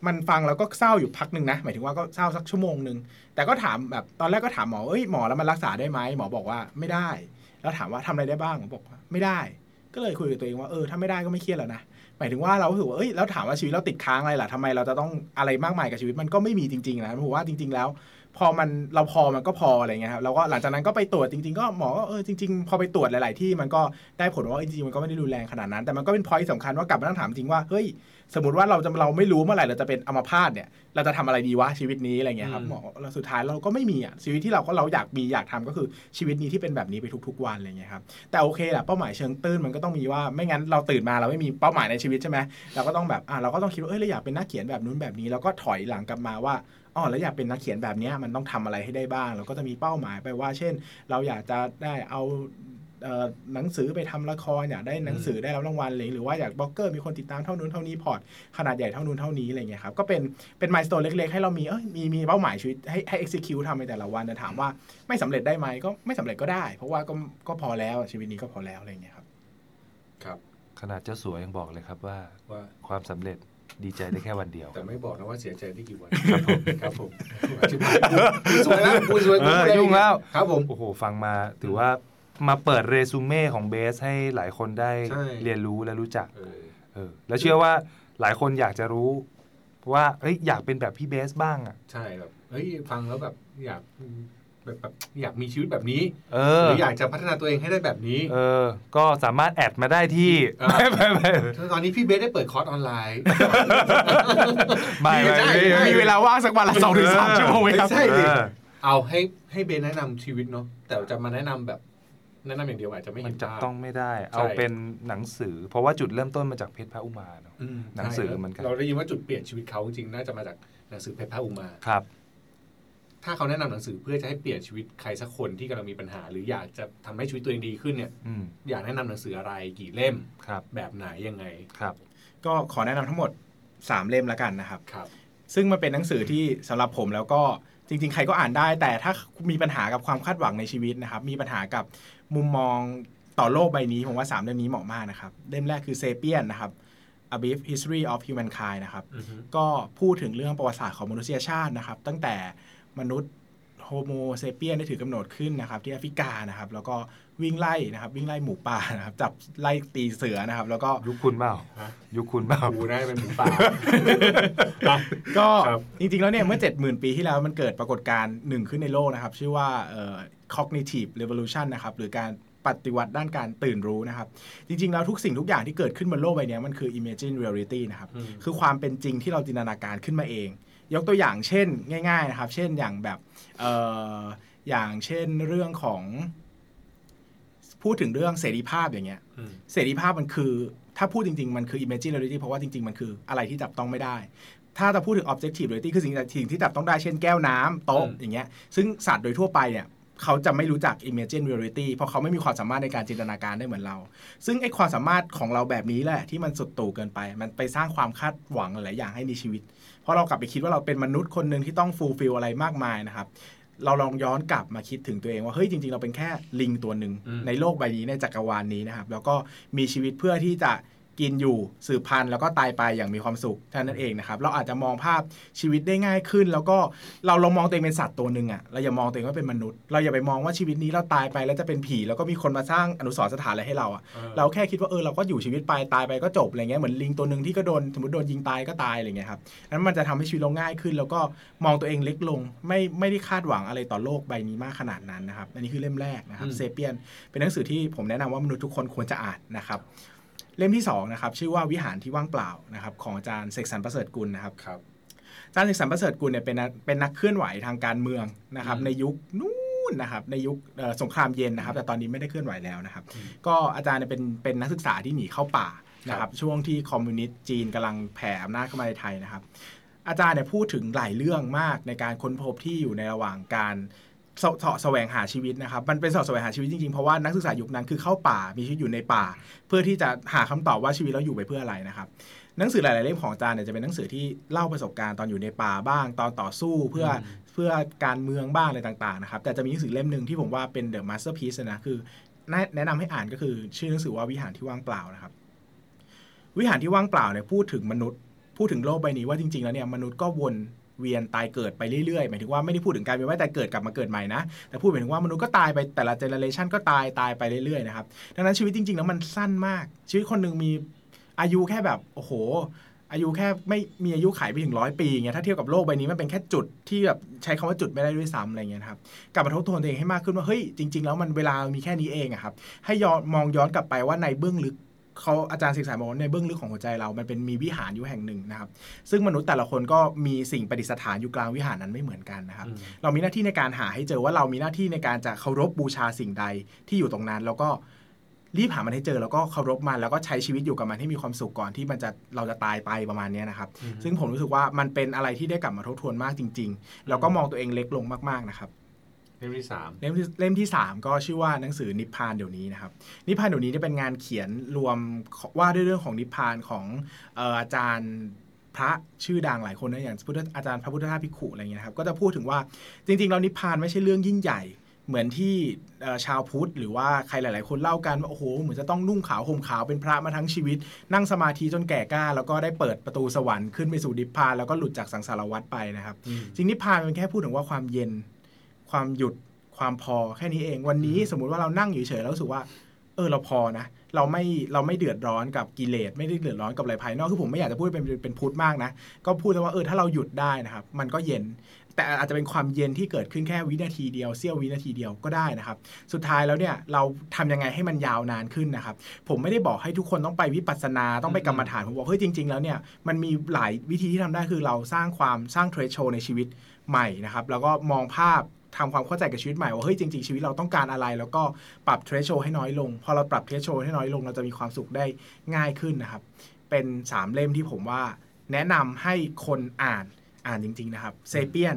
มันฟังแล้วก็เศร้าอยู่พักหนึ่งนะ หมายถึงว่าก็เศร้าสักชั่วโมงหนึ่งแต่ก็ถามแบบตอนแรกก็ถามหมอเอ้ยหมอแล้วมันรักษาได้ไหมหมอบอกว่าไม่ได้ แล้วถามว่าทำอะไรได้บ้างผมบอกว่าไม่ได้ ก็เลยคุยกับตัวเองว่าเออถ้าไม่ได้ก็ไม่เครียดแล้วนะหมายถึงว่าเราถือว่าเอ้ยแล้วถามว่าชีวิตเราติดค้างอะไรล่ะทำไมเราจะต้องอะไรมากมายกับชีวิตมันก็ไม่มีจริงๆนะผมว่าจริง ๆแล้ว พอมันเราพอมันก็พออะไรเงี้ยครับแล้วก็หลังจากนั้นก็ไปตรวจจริง ๆ ก็หมอก็เออจริงๆ พอไปตรวจหลาย ๆ ที่มันก็ได้ผลว่าเออจริงๆมันก็ไม่ได้รุนแรงขนาดนั้น แต่มันก็เป็นพอยต์สำคัญว่ากลับมาตั้งถามจริงว่าเฮ้ยสมมติว่าเราจะเราไม่รู้เมื่อไหร่เราจะเป็นอัมพาตเนี่ยเราจะทำอะไรดีวะชีวิตนี้อะไรเงี้ยครับหมอแล้วสุดท้ายเราก็ไม่มีอะชีวิตที่เราก็เราอยากมีอยากทำก็คือชีวิตนี้ที่เป็นแบบนี้ไปทุก ๆ วันอะไรเงี้ยครับแต่โอเคแหละเป้าหมายเชิงตื้นมันก็ต้องมีว่าไม่งั้นเราตื่นมาเราไม่มีเป้าหมายในชีวิตใช่ไหมเราก็ต้องแบบอะเราก็ต้องคิดว่าเอ้ยเราอยากเป็นนักเขียนแบบนู้นแบบนี้แล้วก็ถอยหลังกลับมาว่า อ๋อแล้วอยากเป็นนักเขียนแบบเนี้ยมันต้องทำอะไรให้ได้บ้าง เราก็จะมีเป้าหมายไปว่า เช่น เราอยากจะได้เอาเอ่อหนังสือไปทำละครอยากได้หนังสือได้รับรางวัลเลยหรือว่าอยากบล็อกเกอร์มีคนติดตามเท่านู้นเท่านี้พอร์ตขนาดใหญ่เท่านู้นเท่านี้อะไรเงี้ยครับก็เป็นเป็น milestone เล็กๆ ให้เรามีเอ้ยมีมีเป้าหมายชีวิตให้ให้ execute ทำในแต่ละวันแต่ถามว่าไม่สำเร็จได้ไหมก็ไม่สำเร็จก็ได้ เพราะว่าก็ก็พอแล้วชีวิตนี้ก็พอแล้วอะไรเงี้ยครับ ครับ ขนาดเจ้าสัวยังบอกเลยครับว่าว่าความสำเร็จ ดีใจได้แค่วันเดียว แต่ไม่บอกนะว่าเสียใจได้กี่วัน ครับผมครับผมชิบหายกูสวยแล้วกูสวยเออยุ่งแล้วครับผมโอ้โหฟังมาถือว่ามาเปิดเรซูเม่ของเบสให้หลายคนได้ใช่เรียนรู้และรู้จักเออเออแล้วเชื่อว่าหลายคนอยากจะรู้ว่าเอ้ยอยากเป็นแบบพี่เบสบ้างอะใช่แบบเฮ้ยฟังแล้วแบบอยาก แบบแบบอยากมีชีวิตแบบนี้เอหอ รืออยากจะพัฒนาตัวเองให้ได้แบบนี้เออ ก็สามารถแอดมาได้ที่เออไม่ไม่ไม่ตอนนี้พี่เบสได้เปิดคอร์สออนไลน์ ไม่ไม่ใช่ไม่ใช่มีเวลาว่างสักวันละสองถึงสามชั่วโมงไหมครับ ใช่เอดิอเอาให้ให้เบสแนะนำชีวิตเนาะแต่จะมาแนะนำแบบแนะนำอย่างเดียวอาจจะไม่มัเห็นนจับภาพ ต้องไม่ได้ใช่เอาเป็นหนังสือ เพราะว่าจุดเริ่มต้นมาจากเพชรพระอุมาเนอะอืมหนังสือใช่เหมือนกัน เราได้ยินว่าจุดเปลี่ยนชีวิตเขาจริงๆน่าจะมาจากหนังสือเพชรพระอุมา ครับ ถ้าเขาแนะนำหนังสือเพื่อจะให้เปลี่ยนชีวิตใครสักคนที่กำลังมีปัญหา หรืออยากจะทำให้ชีวิตตัวเองดีขึ้นเนี่ยอืมอยากแนะนำหนังสืออะไรกี่เล่มครับ แบบไหนยังไงครับ ก็ขอแนะนำทั้งหมด 3 เล่มแล้วกันนะครับครับ ซึ่งมันเป็นหนังสือที่สำหรับผมแล้วก็จริง ๆ ใครก็อ่านได้ แต่ถ้ามีปัญหากับความคาดหวังในชีวิตนะครับ มีปัญหากับมุมมองต่อโลกใบนี้ผมว่าสามเล่มนี้เหมาะมากนะครับ เล่มแรกคือเซเปียนนะครับ A Brief History of Humankind นะครับ ก็พูดถึงเรื่องประวัติศาสตร์ของมนุษยชาตินะครับ ตั้งแต่ มนุษย์โฮโมเซเปียนได้ถือกำเนิดขึ้นนะครับที่แอฟริกานะครับแล้วก็วิ่งไล่นะครับวิ่งไล่หมูป่านะครับจับไล่ตีเสือนะครับ แล้วก็ยุคคุณเปล่าฮะยุคคุณเปล่าดูได้เป็นหมูป่าก็ครับจริงๆแล้วเนี่ยเมื่อ 70,000 ปีที่แล้วมันเกิดปรากฏการณ์หนึ่งขึ้นในโลกนะครับ ชื่อว่าเอ่อ cognitive revolution นะครับหรือการปฏิวัติด้านการตื่นรู้นะครับ จริง ๆ แล้วทุกสิ่งทุกอย่างที่เกิดขึ้นบนโลกใบเนี้ยมันคือ imagine reality นะครับอืมคือความเป็นจริงที่เราจินตนาการขึ้นมาเอง ยกตัวอย่างเช่นง่าย ๆนะครับ เช่นอย่างแบบเอ่ออย่างเช่นเรื่องของพูดถึงเรื่องเสรีภาพอย่างเงี้ยอืมเสรีภาพมันคือ ถ้าพูดจริง ๆ มันคือ imagine reality เพราะว่าจริง ๆ มันคืออะไรที่จับต้องไม่ได้ ถ้าจะพูดถึง objective reality คือสิ่งสิ่งที่จับต้องได้เช่นแก้วน้ำโต๊ะอืมอย่างเงี้ย ซึ่งสัตว์โดยทั่วไปเนี่ยเขาจะไม่รู้จัก imagine reality เพราะเขาไม่มีความสามารถในการจินตนาการได้เหมือนเรา ซึ่งไอ้ความสามารถของเราแบบนี้แหละที่มันสุดโต่งเกินไป มันไปสร้างความคาดหวังหลายๆอย่างให้ในชีวิตเพ ราะเรากลับไปคิดว่าเราเป็นมนุษย์คนหนึ่งที่ต้องฟูลฟิลอะไรมากมายนะครับเราลองย้อนกลับมาคิดถึงตัวเองว่าเฮ้ยจริงๆ เราเป็นแค่ลิงตัวหนึ่งอืมในโลกใบนี้ในจักรวาลนี้นะครับ แล้วก็มีชีวิตเพื่อที่จะ กินอยู่สืบพันธุ์แล้วก็ตายไปอย่างมีความสุขเท่านั้นเองนะครับเราอาจจะมองภาพชีวิตได้ง่ายขึ้น แล้วก็เราลองมองตัวเองเป็นสัตว์ตัวหนึ่งอะเราอย่ามองตัวเองว่าเป็นมนุษย์ เราอย่าไปมองว่าชีวิตนี้เราตายไปแล้วจะเป็นผี แล้วก็มีคนมาสร้างอนุสรณ์สถานอะไรให้เราอะเราแค่คิดว่าเออเราก็อยู่ชีวิตไปตายไปก็จบอะไรเงี้ยเหมือนลิงตัวหนึ่งที่ก็โดนสมมติโดนยิงตายก็ตายอะไรเงี้ยครับนั้นมันจะทำให้ชีวิตเราง่ายขึ้น แล้วก็มองตัวเองเล็กลง ไม่ไม่ได้คาดหวังอะไรต่อโลกใบนี้มากขนาดนั้นนะครับอันนี้คือเล่มแรกนะครับอืมเซเปียนเป็นหนังสือที่ผมแนะนำว่ามนุษย์ทุกคนควรจะอ่านนะครับ เล่มที่สองนะครับชื่อว่าวิหารที่ว่างเปล่านะครับของอาจารย์เสกสรรประเสริฐกุลนะครับครับอาจารย์เสกสรรประเสริฐกุลเนี่ยเป็นนักเป็นนักเคลื่อนไหวทางการเมืองนะครับอืมในยุคนู้นนะครับในยุคเอ่อสงครามเย็นนะครับ แต่ตอนนี้ไม่ได้เคลื่อนไหวแล้วนะครับอืมก็อาจารย์เนี่ยเป็นเป็นนักศึกษาที่หนีเข้าป่านะครับช่วงที่คอมมิวนิสต์จีนกำลังแผ่อำนาจเข้ามาในไทยนะครับ อาจารย์เนี่ยพูดถึงหลายเรื่องมากในการค้นพบที่อยู่ในระหว่างการเสาะเสาะแสวงหาชีวิตนะครับ มันเป็นเสาะแสวงหาชีวิตจริงๆ เพราะว่านักศึกษายุคนั้นคือเข้าป่ามีชีวิตอยู่ในป่า เพื่อที่จะหาคำตอบว่าชีวิตเราอยู่ไปเพื่ออะไรนะครับหนังสือหลายๆเล่มของอาจารย์เนี่ยจะเป็นหนังสือที่เล่าประสบการณ์ตอนอยู่ในป่าบ้าง ตอนต่อสู้เพื่ออเพื่อการเมืองบ้างอะไรต่างๆนะครับแต่จะมีหนังสือเล่มหนึ่งที่ผมว่าเป็น The Masterpiece เลยนะคือแนะแนะนำให้อ่านก็คือชื่อหนังสือว่าวิหารที่ว่างเปล่านะครับ วิหารที่ว่างเปล่าเนี่ยพูดถึงมนุษย์ พูดถึงโลกใบนี้ว่าจริงๆแล้วเนี่ยมนุษย์ก็วน เวียนตายเกิดไปเรื่อยๆหมายถึงว่าไม่ได้พูดถึงการเวียนว่ายตายเกิดกลับมาเกิดใหม่นะแต่พูดหมายถึงว่ามนุษย์ก็ตายไปแต่ละเจเนเรชันก็ตายตายไปเรื่อยๆนะครับดังนั้นชีวิตจริงๆแล้วมันสั้นมาก ชีวิตคนหนึ่งมีอายุแค่แบบโอ้โห อายุแค่ไม่มีอายุขัยไปถึงร้อยปีเงี้ยถ้าเทียบกับโลกใบนี้มันเป็นแค่จุดที่แบบใช้คำว่าจุดไม่ได้ด้วยซ้ำอะไรเงี้ยครับกลับมาทบทวนตัวเองให้มากขึ้นว่าเฮ้ยจริง ๆ แล้วมันเวลามีแค่นี้เองอะครับให้ย้อนมองย้อนกลับไปว่าในเบื้องลึก เขาอาจารย์ศึกษาบอกว่าในเบื้องลึกของหัวใจเรา มันเป็นมีวิหารอยู่แห่งหนึ่งนะครับ ซึ่งมนุษย์แต่ละคนก็มีสิ่งประดิษฐานอยู่กลางวิหารนั้นไม่เหมือนกันนะครับอืมเรามีหน้าที่ในการหาให้เจอว่าเรามีหน้าที่ในการจะเคารพบูชาสิ่งใดที่อยู่ตรงนั้น แล้วก็รีบหามันให้เจอแล้วก็เคารพมันแล้วก็ใช้ชีวิตอยู่กับมันให้มีความสุขก่อนที่มันจะเราจะตายไปประมาณเนี้ยนะครับ ซึ่งผมรู้สึกว่ามันเป็นอะไรที่ได้กลับมาทบทวนมากจริง ๆ แล้วก็มองตัวเองเล็กลงมากๆนะครับ เล่มที่สามเล่มที่เล่มที่3ก็ชื่อว่าหนังสือนิพพานเดี๋ยวนี้นะครับ นิพพานเดี๋ยวนี้เนี่ยเป็นงานเขียนรวมว่าด้วยเรื่องของนิพพานของอาจารย์พระชื่อดังหลายคนนะอย่างพุทธอาจารย์พระพุทธทาสภิกขุอะไรเงี้ยนะครับก็จะพูดถึงว่าจริงๆแล้วนิพพานไม่ใช่เรื่องยิ่งใหญ่เหมือนที่ชาวพุทธหรือว่าใครหลาย ๆ คนเล่ากันว่าโอ้โหเหมือนจะต้องนุ่งขาวห่มขาวเป็นพระมาทั้งชีวิต นั่งสมาธิจนแก่กล้า แล้วก็ได้เปิดประตูสวรรค์ขึ้นไปสู่นิพพานแล้วก็หลุดจากสังสารวัฏไปนะครับจริงนิพพานมันแค่พูดถึงว่าความเย็น ความหยุดความพอแค่นี้เอง วันนี้สมมุติว่าเรานั่งอยู่เฉยๆแล้วรู้สึกว่า เออเราพอนะ เราไม่เราไม่เดือดร้อนกับกิเลสไม่ได้เดือดร้อนกับอะไรภายนอกคือผมไม่อยากจะพูดเป็นเป็นพุทธมากนะ ก็พูดแต่ว่าเออถ้าเราหยุดได้นะครับ มันก็เย็น แต่อาจจะเป็นความเย็นที่เกิดขึ้นแค่วินาทีเดียวเสี้ยววินาทีเดียวก็ได้นะครับ สุดท้ายแล้วเนี่ยเราทำยังไงให้มันยาวนานขึ้นนะครับ ผมไม่ได้บอกให้ทุกคนต้องไปวิปัสสนาต้องไปกรรมฐานผมบอกเฮ้ยจริง ๆ แล้วเนี่ยมันมีหลายวิธีที่ทำได้คือเราสร้างความสร้างเทรชโชในชีวิตใหม่นะครับแล้วก็มองภาพ ทำความเข้าใจกับชีวิตใหม่ว่าเฮ้ยจริง ๆ ชีวิตเราต้องการอะไร แล้วก็ปรับเทรชโชให้น้อยลง พอเราปรับเทรชโชให้น้อยลง เราจะมีความสุขได้ง่ายขึ้นนะครับ เป็นสามเล่มที่ผมว่า แนะนำให้คนอ่านอ่านจริง ๆ นะครับเซเปียน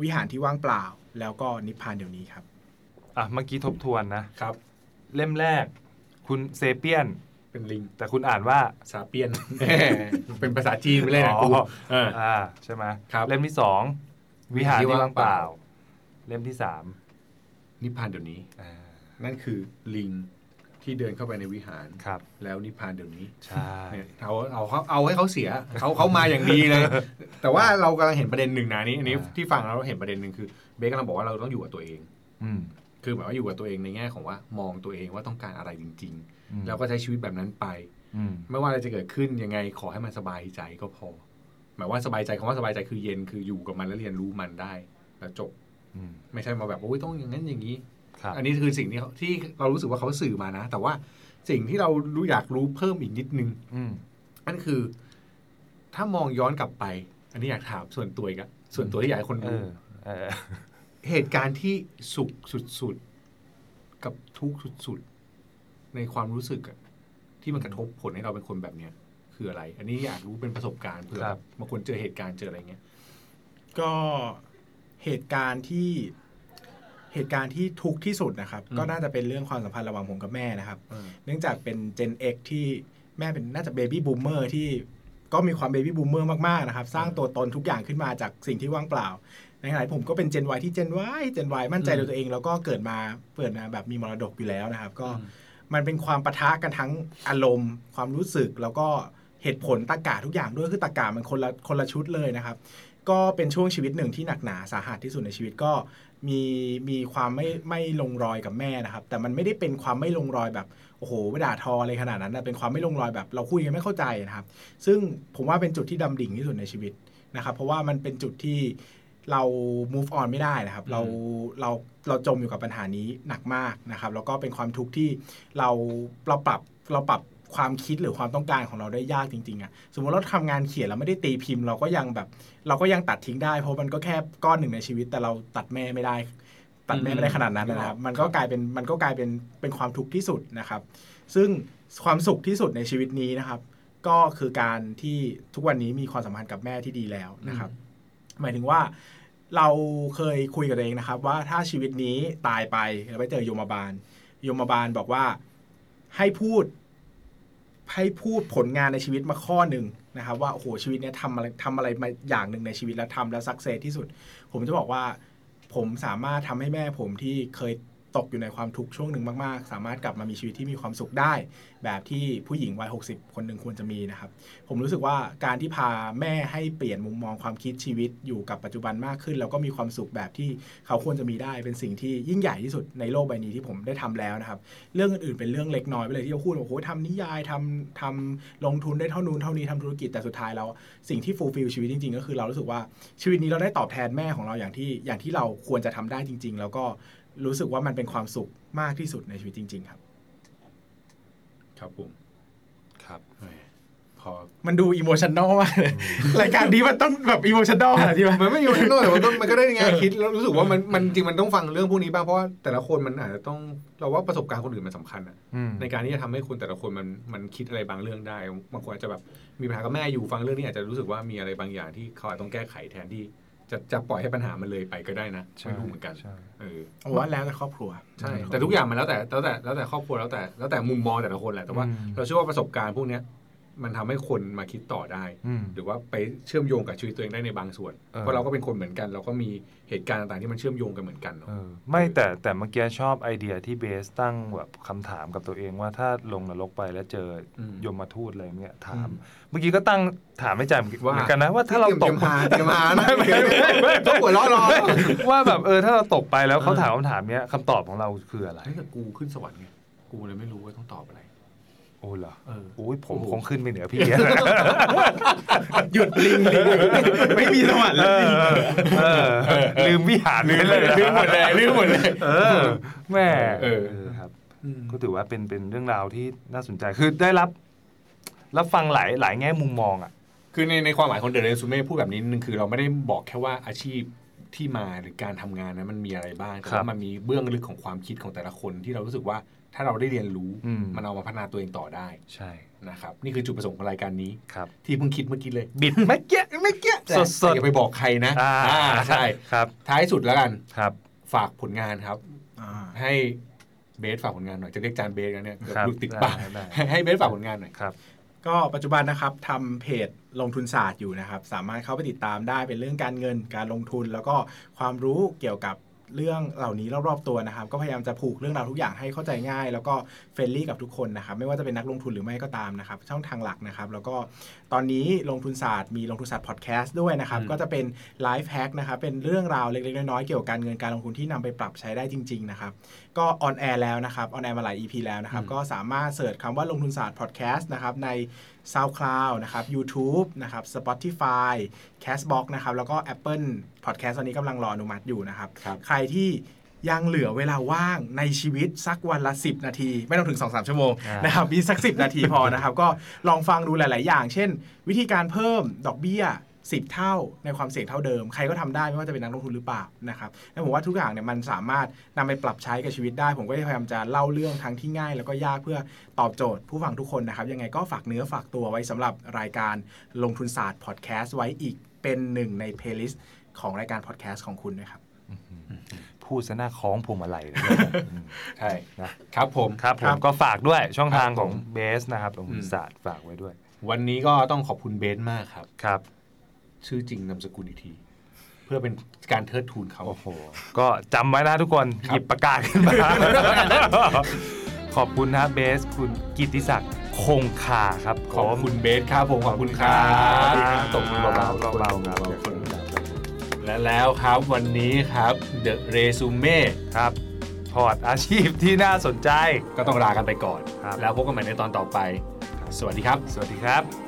วิหารที่ว่างเปล่า แล้วก็นิพพานเดี๋ยวนี้ครับอะเมื่อกี้ทบทวนนะครับ เล่มแรก คุณเซเปียนเป็นลิง แต่คุณอ่านว่าซาเปียน เป็นภาษาจีนไปเลยนะกูอ๋อเอออ่าใช่ไหมครับเล่มที่สองวิหารที่ที่ว่าว่างงเปล่า เปล่าเล่มที่สามนิพพานเดี๋ยวนี้อ่านั่นคือลิงที่เดินเข้าไปในวิหารครับ แล้วนิพพานเดี๋ยวนี้ใช่เนี่ยเอาเอาเขาเอาให้เขาเสียเขาเขามาอย่างดีเลย แต่ว่าเรากำลังเห็นประเด็นหนึ่งนะนี่อันนี้ที่ฟังแล้วเราเห็นประเด็นหนึ่งคือเบสกำลังบอกว่าเราต้องอยู่กับตัวเอง อืมคือแบบว่าอยู่กับตัวเองในแง่ของว่ามองตัวเองว่าต้องการอะไรจริงอืมๆแล้วก็ใช้ชีวิตแบบนั้นไปอืมไม่ว่าอะไรจะเกิดขึ้นยังไงขอให้มันสบายใจก็พอ หมายว่าสบายใจคำว่าสบายใจคือเย็นคืออยู่กับมันแล้วเรียนรู้มันได้ แล้วจบอืม ไม่ใช่มาแบบโอ้ยต้องอย่างนั้นอย่างนี้ครับอันนี้คือสิ่งที่เขาที่เรารู้สึกว่าเขาสื่อมานะ แต่ว่าสิ่งที่เรารู้อยากรู้เพิ่มอีกนิดนึงอืมนั่นคือ ถ้ามองย้อนกลับไป อันนี้อยากถามส่วนตัวอีกอะส่วนตัวที่อยากให้คนเอรู้อเออเหตุการณ์ที่สุขสุดๆ กับทุกข์สุดๆ ในความรู้สึกอะที่มันกระทบผลให้เราเป็นคนแบบเนี้ยคืออะไร อันนี้อยากรู้เป็นประสบการณ์เผื่อแบบบางคนเจอเหตุการณ์เจออะไรเงี้ย ก็ เหตุการณ์ที่เหตุการณ์ที่ทุกข์ที่สุดนะครับอืมก็น่าจะเป็นเรื่องความสัมพันธ์ระหว่างผมกับแม่นะครับเออเนื่องจากเป็น Gen X ที่แม่เป็นน่าจะ baby boomer ที่ก็มีความ baby boomer มากๆนะครับ สร้างตัวตนทุกอย่างขึ้นมาจากสิ่งที่ว่างเปล่า ในขณะที่ผมก็เป็น Gen Y ที่ Gen Y Gen Y มั่นใจในตัวเอง แล้วก็เกิดมาเปิดมาแบบมีมรดกอยู่แล้วนะครับ ก็มันเป็นความปะทะกันทั้งอารมณ์ ความรู้สึกแล้วก็เหตุผลตรรกะทุกอย่างด้วยคือตรรกะมันคนละคนละชุดเลยนะครับ ก็เป็นช่วงชีวิตหนึ่งที่หนักหนาสาหัสที่สุดในชีวิตก็มีมีความไม่ไม่ลงรอยกับแม่นะครับ แต่มันไม่ได้เป็นความไม่ลงรอยแบบโอ้โหไปด่าทออะไรขนาดนั้นนะเป็นความไม่ลงรอยแบบเราคุยกันไม่เข้าใจนะครับ ซึ่งผมว่าเป็นจุดที่ดำดิ่งที่สุดในชีวิตนะครับ เพราะว่ามันเป็นจุดที่เรา move on ไม่ได้นะครับ เราเราเราจมอยู่กับปัญหานี้หนักมากนะครับ แล้วก็เป็นความทุกข์ที่เราเราปรับเราปรับ ความคิดหรือความต้องการของเราได้ยากจริงๆอะสมมติเราทำงานเขียนแล้วไม่ได้ตีพิมพ์ เราก็ยังแบบ เราก็ยังตัดทิ้งได้ เพราะมันก็แค่ก้อนหนึ่งในชีวิต แต่เราตัดแม่ไม่ได้ ตัดแม่ไม่ได้ขนาดนั้นนะครับ มันก็กลายเป็นมันก็กลายเป็นเป็นความทุกข์ที่สุดนะครับ ซึ่งความสุขที่สุดในชีวิตนี้นะครับ ก็คือการที่ทุกวันนี้มีความสัมพันธ์กับแม่ที่ดีแล้วนะครับ หมายถึงว่าเราเคยคุยกับตัวเองนะครับ ว่าถ้าชีวิตนี้ตายไปแล้วไปเจอโยมบาลโยมบาลบอกว่าให้พูด ให้พูดผลงานในชีวิตมาข้อหนึ่งนะครับว่าโอ้โหชีวิตเนี้ยทำอะไรทำอะไรมาอย่างหนึ่งในชีวิตแล้วทำแล้วสักเซสที่สุด ผมจะบอกว่าผมสามารถทำให้แม่ผมที่เคย ตกอยู่ในความทุกข์ช่วงหนึ่งมากๆ สามารถกลับมามีชีวิตที่มีความสุขได้ แบบที่ผู้หญิงวัย 60 คนหนึ่งควรจะมีนะครับ ผมรู้สึกว่าการที่พาแม่ให้เปลี่ยนมุมมองความคิดชีวิตอยู่กับปัจจุบันมากขึ้น แล้วก็มีความสุขแบบที่เขาควรจะมีได้เป็นสิ่งที่ยิ่งใหญ่ที่สุดในโลกใบนี้ที่ผมได้ทำแล้วนะครับ เรื่องอื่นๆเป็นเรื่องเล็กน้อยไปเลยที่เราพูดว่าโอ้โหทำนิยายทำทำลงทุนได้เท่านู้นเท่านี้ทำธุรกิจแต่สุดท้ายแล้วสิ่งที่ fulfill ชีวิตจริงๆ ก็คือเรารู้สึกว่าชีวิตนี้เราได้ตอบแทนแม่ของเราอย่างที่อย่างที่เราควรจะทำได้จริง ๆ แล้วก็ รู้สึกว่ามันเป็นความสุขมากที่สุดในชีวิตจริง ๆ ครับ ครับผมครับแหมพอมันดู emotional มากเลยรายการนี้มันต้องแบบ emotional ขนาดที่ว่ามันไม่อยู่ข้างนอกแต่มันก็มันก็ได้แง่คิดแล้วรู้สึกว่ามันมันจริงมันต้องฟังเรื่องพวกนี้บ้างเพราะว่าแต่ละคนมันอาจจะต้องเราว่าประสบการณ์คนอื่นมันสำคัญอะอืมในการที่จะทำให้คนแต่ละคนมันมันคิดอะไรบางเรื่องได้บางคนอาจจะแบบมีปัญหากับแม่อยู่ฟังเรื่องนี้อาจจะรู้สึกว่ามีอะไรบางอย่างที่เขาอาจต้องแก้ไขแทนที่ จะจะปล่อยให้ปัญหามันเลยไปก็ได้นะไม่รู้เหมือนกันใช่เออผมว่าแล้วแต่ครอบครัวใช่แต่ทุกอย่างมันแล้วแต่แล้วแต่แล้วแต่ครอบครัวแล้วแต่แล้วแต่มุมมองแต่ละคนแหละแต่ว่าอืมเราเชื่อว่าประสบการณ์พวกเนี้ย มันทำให้คนมาคิดต่อได้อืมหรือว่าไปเชื่อมโยงกับชีวิตตัวเองได้ในบางส่วนเออเพราะเราก็เป็นคนเหมือนกัน เราก็มีเหตุการณ์ต่างๆที่มันเชื่อมโยงกันเหมือนกันเนาะเออไม่แต่แต่เมื่อกี้ชอบไอเดียที่เบสตั้งแบบคำถามกับตัวเองว่าถ้าลงนรกไปแล้วเจออมยมทูตอะไรเงี้ยถามอืมเมื่อกี้ก็ตั้งถามไม่ใจเหมือนว่ากันนะว่าถ้าเราตกเตรียมหาเตรียมหานะต้องหัวเราะรอว่าแบบเออถ้าเราตกไปแล้วเขาเออถามคำถามเนี้ยคำตอบของเราคืออะไรเฮ้ยแต่กูขึ้นสวรรค์ไงกูเลยไม่รู้ว่าต้องตอบอะไร โอ้เหรอเออโอ้ยผมโอ้โหคงขึ้นไปเหนือพี่หยุดลิงลิงไม่มีสวรรค์เอแล้วอเออลืมวิหารไปเลยลืมหมดเลยลืมหมดเลยเออแม่เออครับก็ถือว่าเป็นเป็นเรื่องราวที่น่าสนใจคือได้รับ รับฟังหลายหลายแง่มุมมองอะ คือในในความหมายของเดอะเรซูเม่พูดแบบนี้นึงคือเราไม่ได้บอกแค่ว่าอาชีพที่มาหรือการทำงานนั้นมันมีอะไรบ้างแต่ครับว่ามันมีเบื้องลึกของความคิดของแต่ละคนที่เรารู้สึกว่า ถ้าเราได้เรียนรู้อืมมันเอามาพัฒนาตัวเองต่อได้ใช่นะครับนี่คือจุดประสงค์ของรายการนี้ครับที่เพิ่งคิดเมื่อกี้เลย บิดเมื่อกี้เมื่อกี้สดสดแต่อย่าไปบอกใครนะอ่าอ่าใช่ครับ ท้ายสุดแล้วกันครับ ฝากผลงานครับอ่าให้เบสฝากผลงานหน่อยจะเรียกจารย์เบสกันเนี่ยเกือบครับลูกติดปากได้ได้ให้ให้เบสฝากผลงานหน่อยครับก็ปัจจุบันนะครับทำเพจลงทุนศาสตร์อยู่นะครับ สามารถเข้าไปติดตามได้เป็นเรื่องการเงินการลงทุน แล้วก็ความรู้เกี่ยวกับ เรื่องเหล่านี้รอบๆตัวนะครับ ก็พยายามจะผูกเรื่องราวทุกอย่างให้เข้าใจง่าย แล้วก็ friendly กับทุกคนนะครับ ไม่ว่าจะเป็นนักลงทุนหรือไม่ก็ตามนะครับ ช่องทางหลักนะครับ แล้วก็ตอนนี้ลงทุนศาสตร์มีลงทุนศาสตร์พอดแคสต์ด้วยนะครับอืมก็จะเป็น life hack นะครับ เป็นเรื่องราวเล็กๆน้อยๆเกี่ยวกับการเงินการลงทุนที่นำไปปรับใช้ได้จริงๆนะครับ ก็ on air แล้วนะครับ on air มาหลาย EP แล้วนะครับอืมก็สามารถ search คำว่าลงทุนศาสตร์พอดแคสต์นะครับใน SoundCloud นะครับ YouTube นะครับ Spotify Castbox นะครับ แล้วก็ Apple Podcast ตอนนี้กำลังรออนุมัติอยู่นะครับครับใครที่ยังเหลือเวลาว่างในชีวิตสักวันละ 10 นาที ไม่ต้องถึง 2-3 ชั่วโมงอ่านนะครับมีสัก 10 นาทีพอนะครับ ก็ลองฟังดูหลาย ๆ อย่าง เช่น วิธีการเพิ่มดอกเบี้ย 10 เท่าในความเสี่ยงเท่าเดิม ใครก็ทำได้ไม่ว่าจะเป็นนักลงทุนหรือเปล่านะครับแล้วผมว่าทุกอย่างเนี่ยมันสามารถนำไปปรับใช้กับชีวิตได้ ผมก็พยายามจะเล่าเรื่องทั้งที่ง่าย แล้วก็ยากเพื่อตอบโจทย์ผู้ฟังทุกคนนะครับ ยังไงก็ฝากเนื้อฝากตัวไว้สำหรับรายการลงทุนศาสตร์พอดแคสต์ไว้อีกเป็นหนึ่งใน playlist ของรายการพอดแคสต์ของคุณนะครับพูดซะหน้าคล้องพวงมาลัยเลยใช่นะครับผมครับผครัมบก็ฝากด้วยช่องทางครับของผมเบสนะครับลงทุนอืมศาสตร์ฝากไว้ด้วย วันนี้ก็ต้องขอบคุณเบสมากครับครับ ชื่อจริงนามสกุลอีกที เพื่อเป็นการเทิดทูนเขา โอ้โห ก็จำไว้นะทุกคนครับหยิบประกาศขึ้นมา ขอบคุณนะเบส คุณกิตติศักดิ์คงคาครับขอบคุณเบสครับผมขอบคุณครัครับบตบมือเบาๆเบาๆครับและแล้วครับวันนี้ครับ The Resume ครับพอร์ตอาชีพที่น่าสนใจก็ต้องลากันไปก่อนครับแล้วพบกันใหม่ในตอนต่อไป สวัสดีครับ สวัสดีครับ